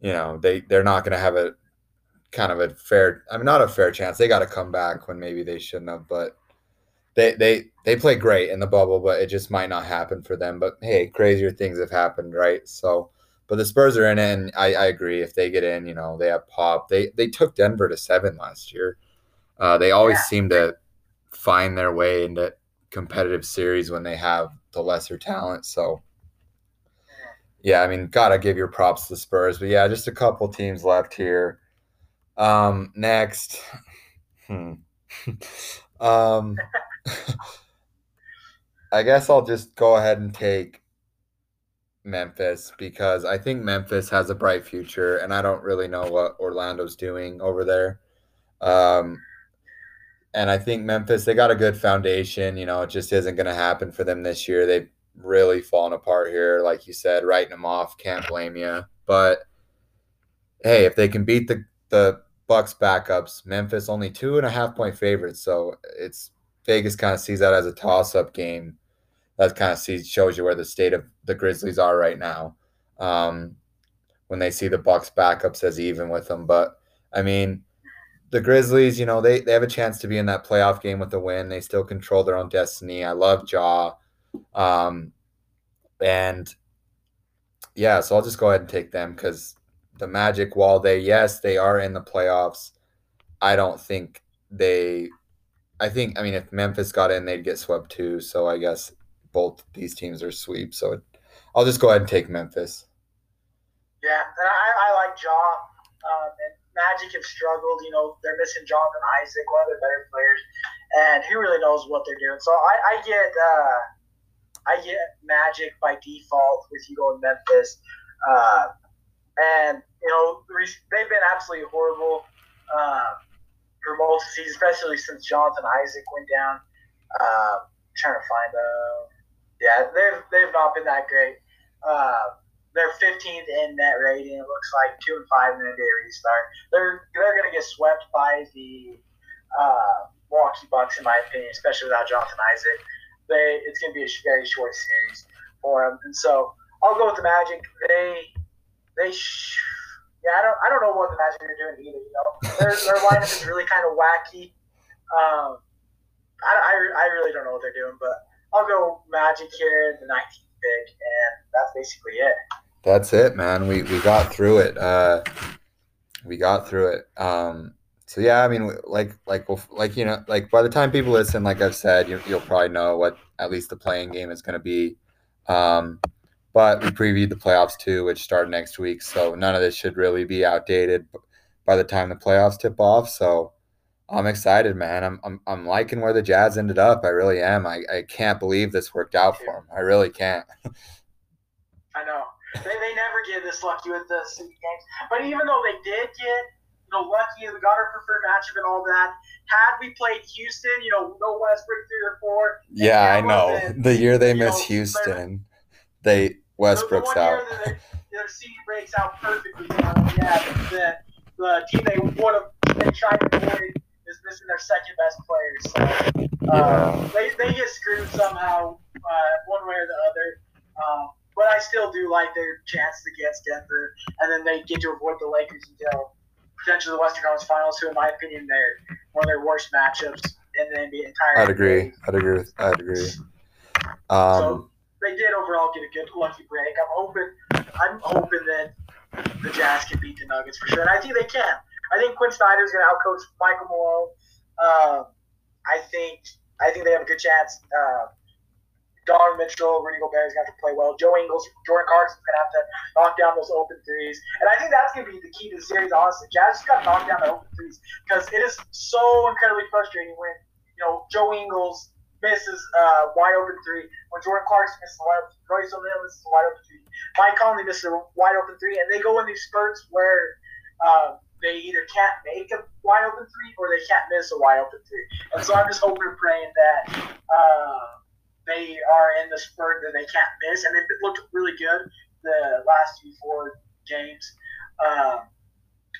you know, they, they're not going to have a kind of a fair, I mean, not a fair chance. They got to come back when maybe they shouldn't have, but they, they, they play great in the bubble, but it just might not happen for them. But hey, crazier things have happened, right? So, but the Spurs are in it, and I, I agree. If they get in, you know, they have pop. They they took Denver to seven last year. Uh, they always yeah. seem to find their way into competitive series when they have the lesser talent. So, yeah, I mean, gotta give your props to the Spurs. But yeah, just a couple teams left here. Um, next, hmm. [laughs] um, I guess I'll just go ahead and take Memphis because I think Memphis has a bright future, and I don't really know what Orlando's doing over there. Um, and I think Memphis they got a good foundation. You know, it just isn't going to happen for them this year. They've really fallen apart here, like you said, writing them off. Can't blame you. But hey, if they can beat the the Bucks backups, Memphis only two and a half point favorites, so it's Vegas kind of sees that as a toss up game that kind of sees shows you where the state of the Grizzlies are right now. Um, when they see the Bucks backups as even with them, but I mean, the Grizzlies, you know, they they have a chance to be in that playoff game with a win. They still control their own destiny. I love Ja, um, and yeah, so I'll just go ahead and take them because the Magic, while they yes they are in the playoffs, I don't think they. I think I mean if Memphis got in, they'd get swept too. So I guess both these teams are sweep. So it, I'll just go ahead and take Memphis. Yeah, and I, I like Ja. Um, and Magic have struggled. You know, they're missing Jonathan Isaac, one of their better players, and who really knows what they're doing. So I, I get uh, I get Magic by default with you going Memphis. Uh, and you know they've been absolutely horrible uh, for most of the season, especially since Jonathan Isaac went down. Uh, trying to find them. Yeah, they've they've not been that great. Uh, they're 15th in net rating. It looks like two and five in a day restart. They're they're gonna get swept by the uh, Milwaukee Bucks, in my opinion, especially without Jonathan Isaac. They it's gonna be a very short series for them, and so I'll go with the Magic. They they sh- yeah I don't I don't know what the Magic are doing either. You know their their lineup is really kind of wacky. Um, I, I, I really don't know what they're doing, but I'll go Magic here, in the 19th pick, and that's basically it that's it, man. We we got through it. Uh, we got through it. Um, so yeah, I mean, like like like you know, like by the time people listen, like I've said, you, will probably know what at least the playing game is going to be. Um, but we previewed the playoffs too, which start next week. So none of this should really be outdated by the time the playoffs tip off. So I'm excited, man. I'm I'm, I'm liking where the Jazz ended up. I really am. I, I can't believe this worked out for them. I really can't. [laughs] I know. They, they never get this lucky with the city games. But even though they did get, you know, lucky and got our preferred matchup and all that, had we played Houston, you know, no Westbrook three or four. Yeah, I know. the year they miss know, Houston, they Westbrook's the, out. Their, their season breaks out perfectly. Yeah, the, the team they would have trying to avoid is missing their second best players. So uh, yeah. they, they get screwed somehow, uh, one way or the other. Um, but I still do like their chances against Denver, and then they get to avoid the Lakers until potentially the Western Conference Finals, who, in my opinion, they're one of their worst matchups in the NBA entire. I'd agree. I'd agree. I'd agree. Um, so they did overall get a good lucky break. I'm hoping. I'm hoping that the Jazz can beat the Nuggets for sure, and I think they can. I think Quin Snyder is going to outcoach Michael Malone. Uh, I think. I think they have a good chance. Uh, Donovan Mitchell, Rudy Gobert is going to have to play well. Joe Ingles, Jordan Clarkson's going to have to knock down those open threes. And I think that's going to be the key to the series, honestly. Jazz just got to knock down the open threes because it is so incredibly frustrating when, you know, Joe Ingles misses uh, wide open three, when Jordan Clarkson misses a wide open three, Royce O'Neale misses a wide open three, Mike Conley misses a wide open three, and they go in these spurts where uh, they either can't make a wide open three or they can't miss a wide open three. And so I'm just hoping and praying that. Uh, they are in the spurt that they can't miss, and they've looked really good the last few four games um,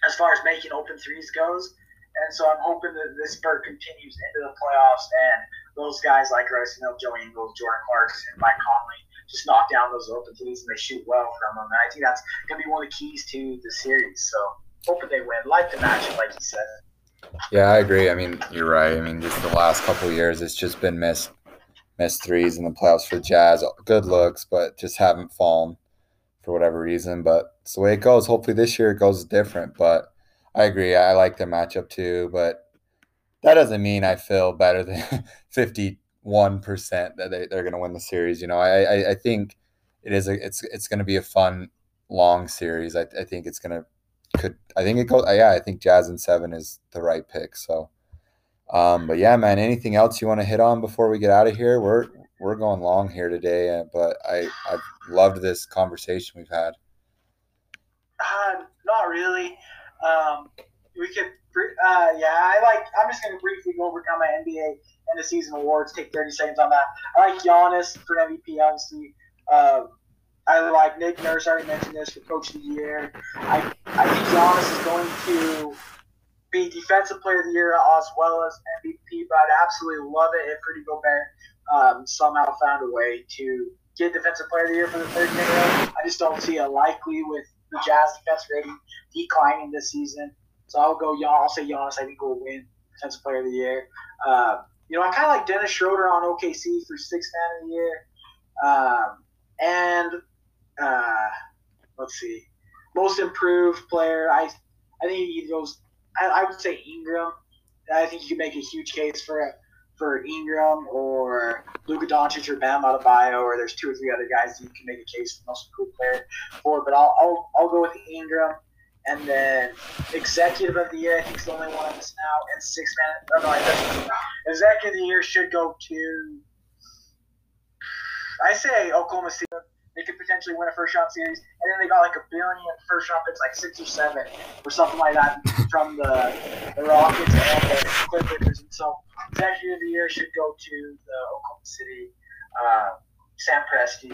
as far as making open threes goes. And so I'm hoping that this spurt continues into the playoffs, and those guys like Royce Hill, Joe Ingles, Jordan Clarkson, Mike Conley just knock down those open threes and they shoot well from them. And I think that's going to be one of the keys to the series. So hoping they win. Like the matchup, like you said. Yeah, I agree. I mean, you're right. I mean, just the last couple years, it's just been missed missed threes in the playoffs for Jazz. Good looks, but just haven't fallen for whatever reason. But it's the way it goes. Hopefully this year it goes different. But I agree. I like their matchup too. But that doesn't mean I feel better than [laughs] 51% that they, they're going to win the series. You know, I, I, I think it is a, it's, it's going to be a fun, long series. I, I think it's going to, could, I think it goes, yeah, I think Jazz and seven is the right pick. So, um, but yeah, man, anything else you want to hit on before we get out of here? We're we're going long here today, uh, but I I've loved this conversation we've had. Uh, not really. Um, we could, uh, yeah, I like. I'm just gonna briefly go over kind of my NBA end of season awards. Take 30 seconds on that. I like Giannis for MVP, obviously. Um, I like Nick Nurse. I already mentioned this for Coach of the Year. I I think Giannis is going to be Defensive Player of the Year as well as MVP. But I'd absolutely love it if Rudy Gobert um, somehow found a way to get Defensive Player of the Year for the third year. I just don't see it likely with the Jazz defense rating declining this season. So I'll go. I'll say Giannis. I think will win Defensive Player of the Year. Uh, you know, I kind of like Dennis Schroeder on OKC for Sixth Man of the Year, um, and uh, let's see, most improved player. I I think he goes. I, I would say Ingram. I think you can make a huge case for for Ingram or Luka Doncic or Bam Adebayo, or there's two or three other guys that you can make a case for most improved player for. But I'll, I'll I'll go with Ingram. And then executive of the year, I think is the only one I'm missing out. And six man, oh no, I executive of the year should go to. I say Oklahoma City. They could potentially win a first round series, and then they got like a billion first round picks, like six or seven, or something like that, from the the Rockets and the Clippers. And so, executive of the year should go to the Oklahoma City. Uh, Sam Presti,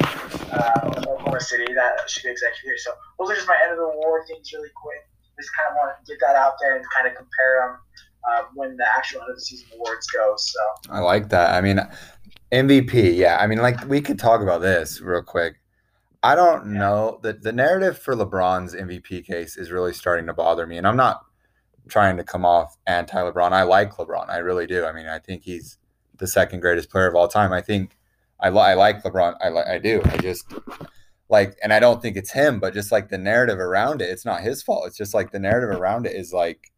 uh, Oklahoma City, that should be executive. So those are just my end of the war things really quick. Just kind of want to get that out there and kind of compare them um, when the actual end of the season awards go. So I like that. I mean, MVP, yeah. I mean, like we could talk about this real quick. I don't yeah. know that the narrative for LeBron's MVP case is really starting to bother me, and I'm not trying to come off anti LeBron. I like LeBron, I really do. I mean, I think he's the second greatest player of all time. I think I, I like LeBron. I like I do. I just like, and I don't think it's him, but just like the narrative around it, it's not his fault. It's just like the narrative around it is like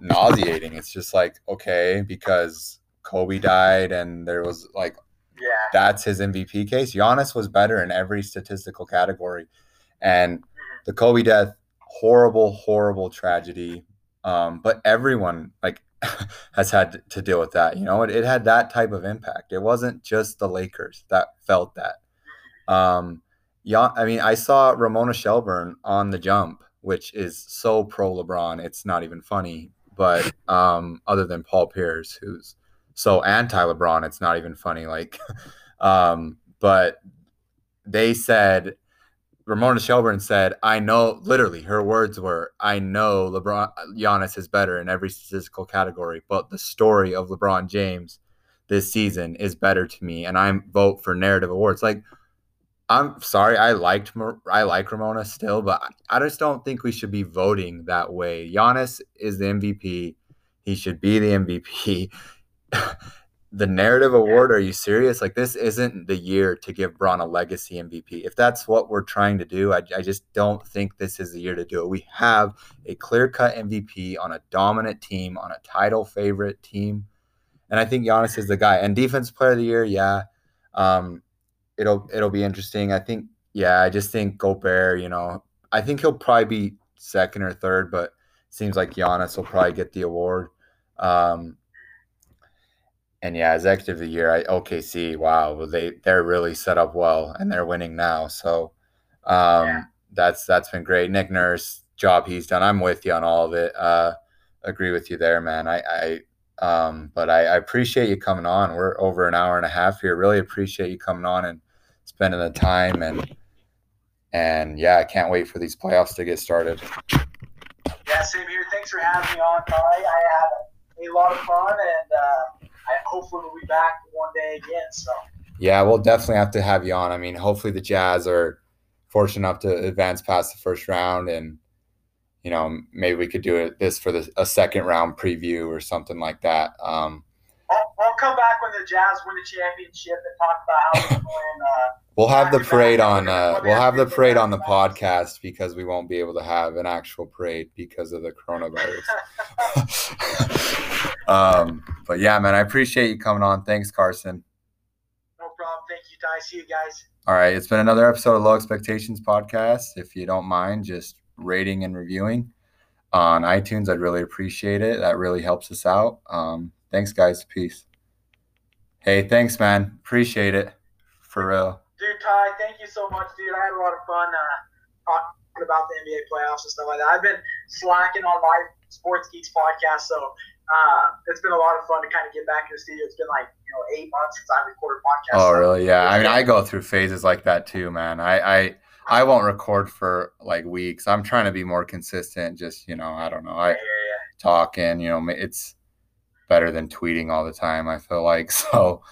nauseating. It's just like okay, because Kobe died, and there was like, yeah, that's his MVP case. Giannis was better in every statistical category, and the Kobe death, horrible, horrible tragedy. Um, but everyone like [laughs] has had to deal with that. You know, it, it had that type of impact. It wasn't just the Lakers that felt that. Um, yeah, I mean, I saw Ramona Shelburne on the jump, which is so pro LeBron. It's not even funny. But um, other than Paul Pierce, who's so anti LeBron, it's not even funny. Like, [laughs] um, but they said Ramona Shelburne said, I know, literally, her words were, I know LeBron, Giannis is better in every statistical category, but the story of LeBron James this season is better to me, and I vote for narrative awards. Like, I'm sorry, I liked, I like Ramona still, but I just don't think we should be voting that way. Giannis is the MVP. He should be the MVP. [laughs] the narrative award are you serious? Like this isn't the year to give Bron a legacy mvp if that's what we're trying to do i, I just don't think this is the year to do it. We have a clear-cut mvp on a dominant team on a title favorite team. And i think Giannis is the guy. And defense player of the year yeah. Um, it'll it'll be interesting. I think yeah i just think Gobert you know i think he'll probably be second or third but seems like Giannis will probably get the award. Um, and yeah, executive of the year, I, OKC. Wow, they they're really set up well, and they're winning now. So um, yeah. that's that's been great. Nick Nurse job he's done. I'm with you on all of it. Uh, agree with you there, man. I, I um, but I, I appreciate you coming on. We're over an hour and a half here. Really appreciate you coming on and spending the time and and yeah, I can't wait for these playoffs to get started. Yeah, same here. Thanks for having me on, Tai. I had a lot of fun and. Uh, hopefully we'll be back one day again. So yeah, we'll definitely have to have you on. I mean, hopefully the Jazz are fortunate enough to advance past the first round, and you know maybe we could do it this for the, a second round preview or something like that. Um, I'll, I'll come back when the Jazz win the championship and talk about how they're going. Uh, We'll have the parade on. Uh, we'll have the parade on the podcast because we won't be able to have an actual parade because of the coronavirus. [laughs] um, but yeah, man, I appreciate you coming on. Thanks, Carson. No problem. Thank you, Tai. See you guys. All right, it's been another episode of Low Expectations podcast. If you don't mind, just rating and reviewing on iTunes, I'd really appreciate it. That really helps us out. Um, thanks, guys. Peace. Hey, thanks, man. Appreciate it. For real. Dude, Tai, thank you so much, dude. I had a lot of fun uh, talking about the NBA playoffs and stuff like that. I've been slacking on my Sports Geeks podcast, so uh, it's been a lot of fun to kind of get back in the studio. It's been like you know eight months since I recorded podcast. Oh, really? Yeah. I mean, I go through phases like that too, man. I, I I won't record for like weeks. I'm trying to be more consistent. Just you know, I don't know. I yeah, yeah, yeah. talking. You know, it's better than tweeting all the time. I feel like [laughs] so.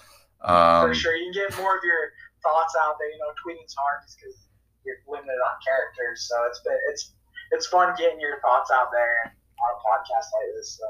Um, for sure, you can get more of your thoughts out there. You know, tweeting's hard just because you're limited on characters. So it's been it's it's fun getting your thoughts out there on a podcast like this. So.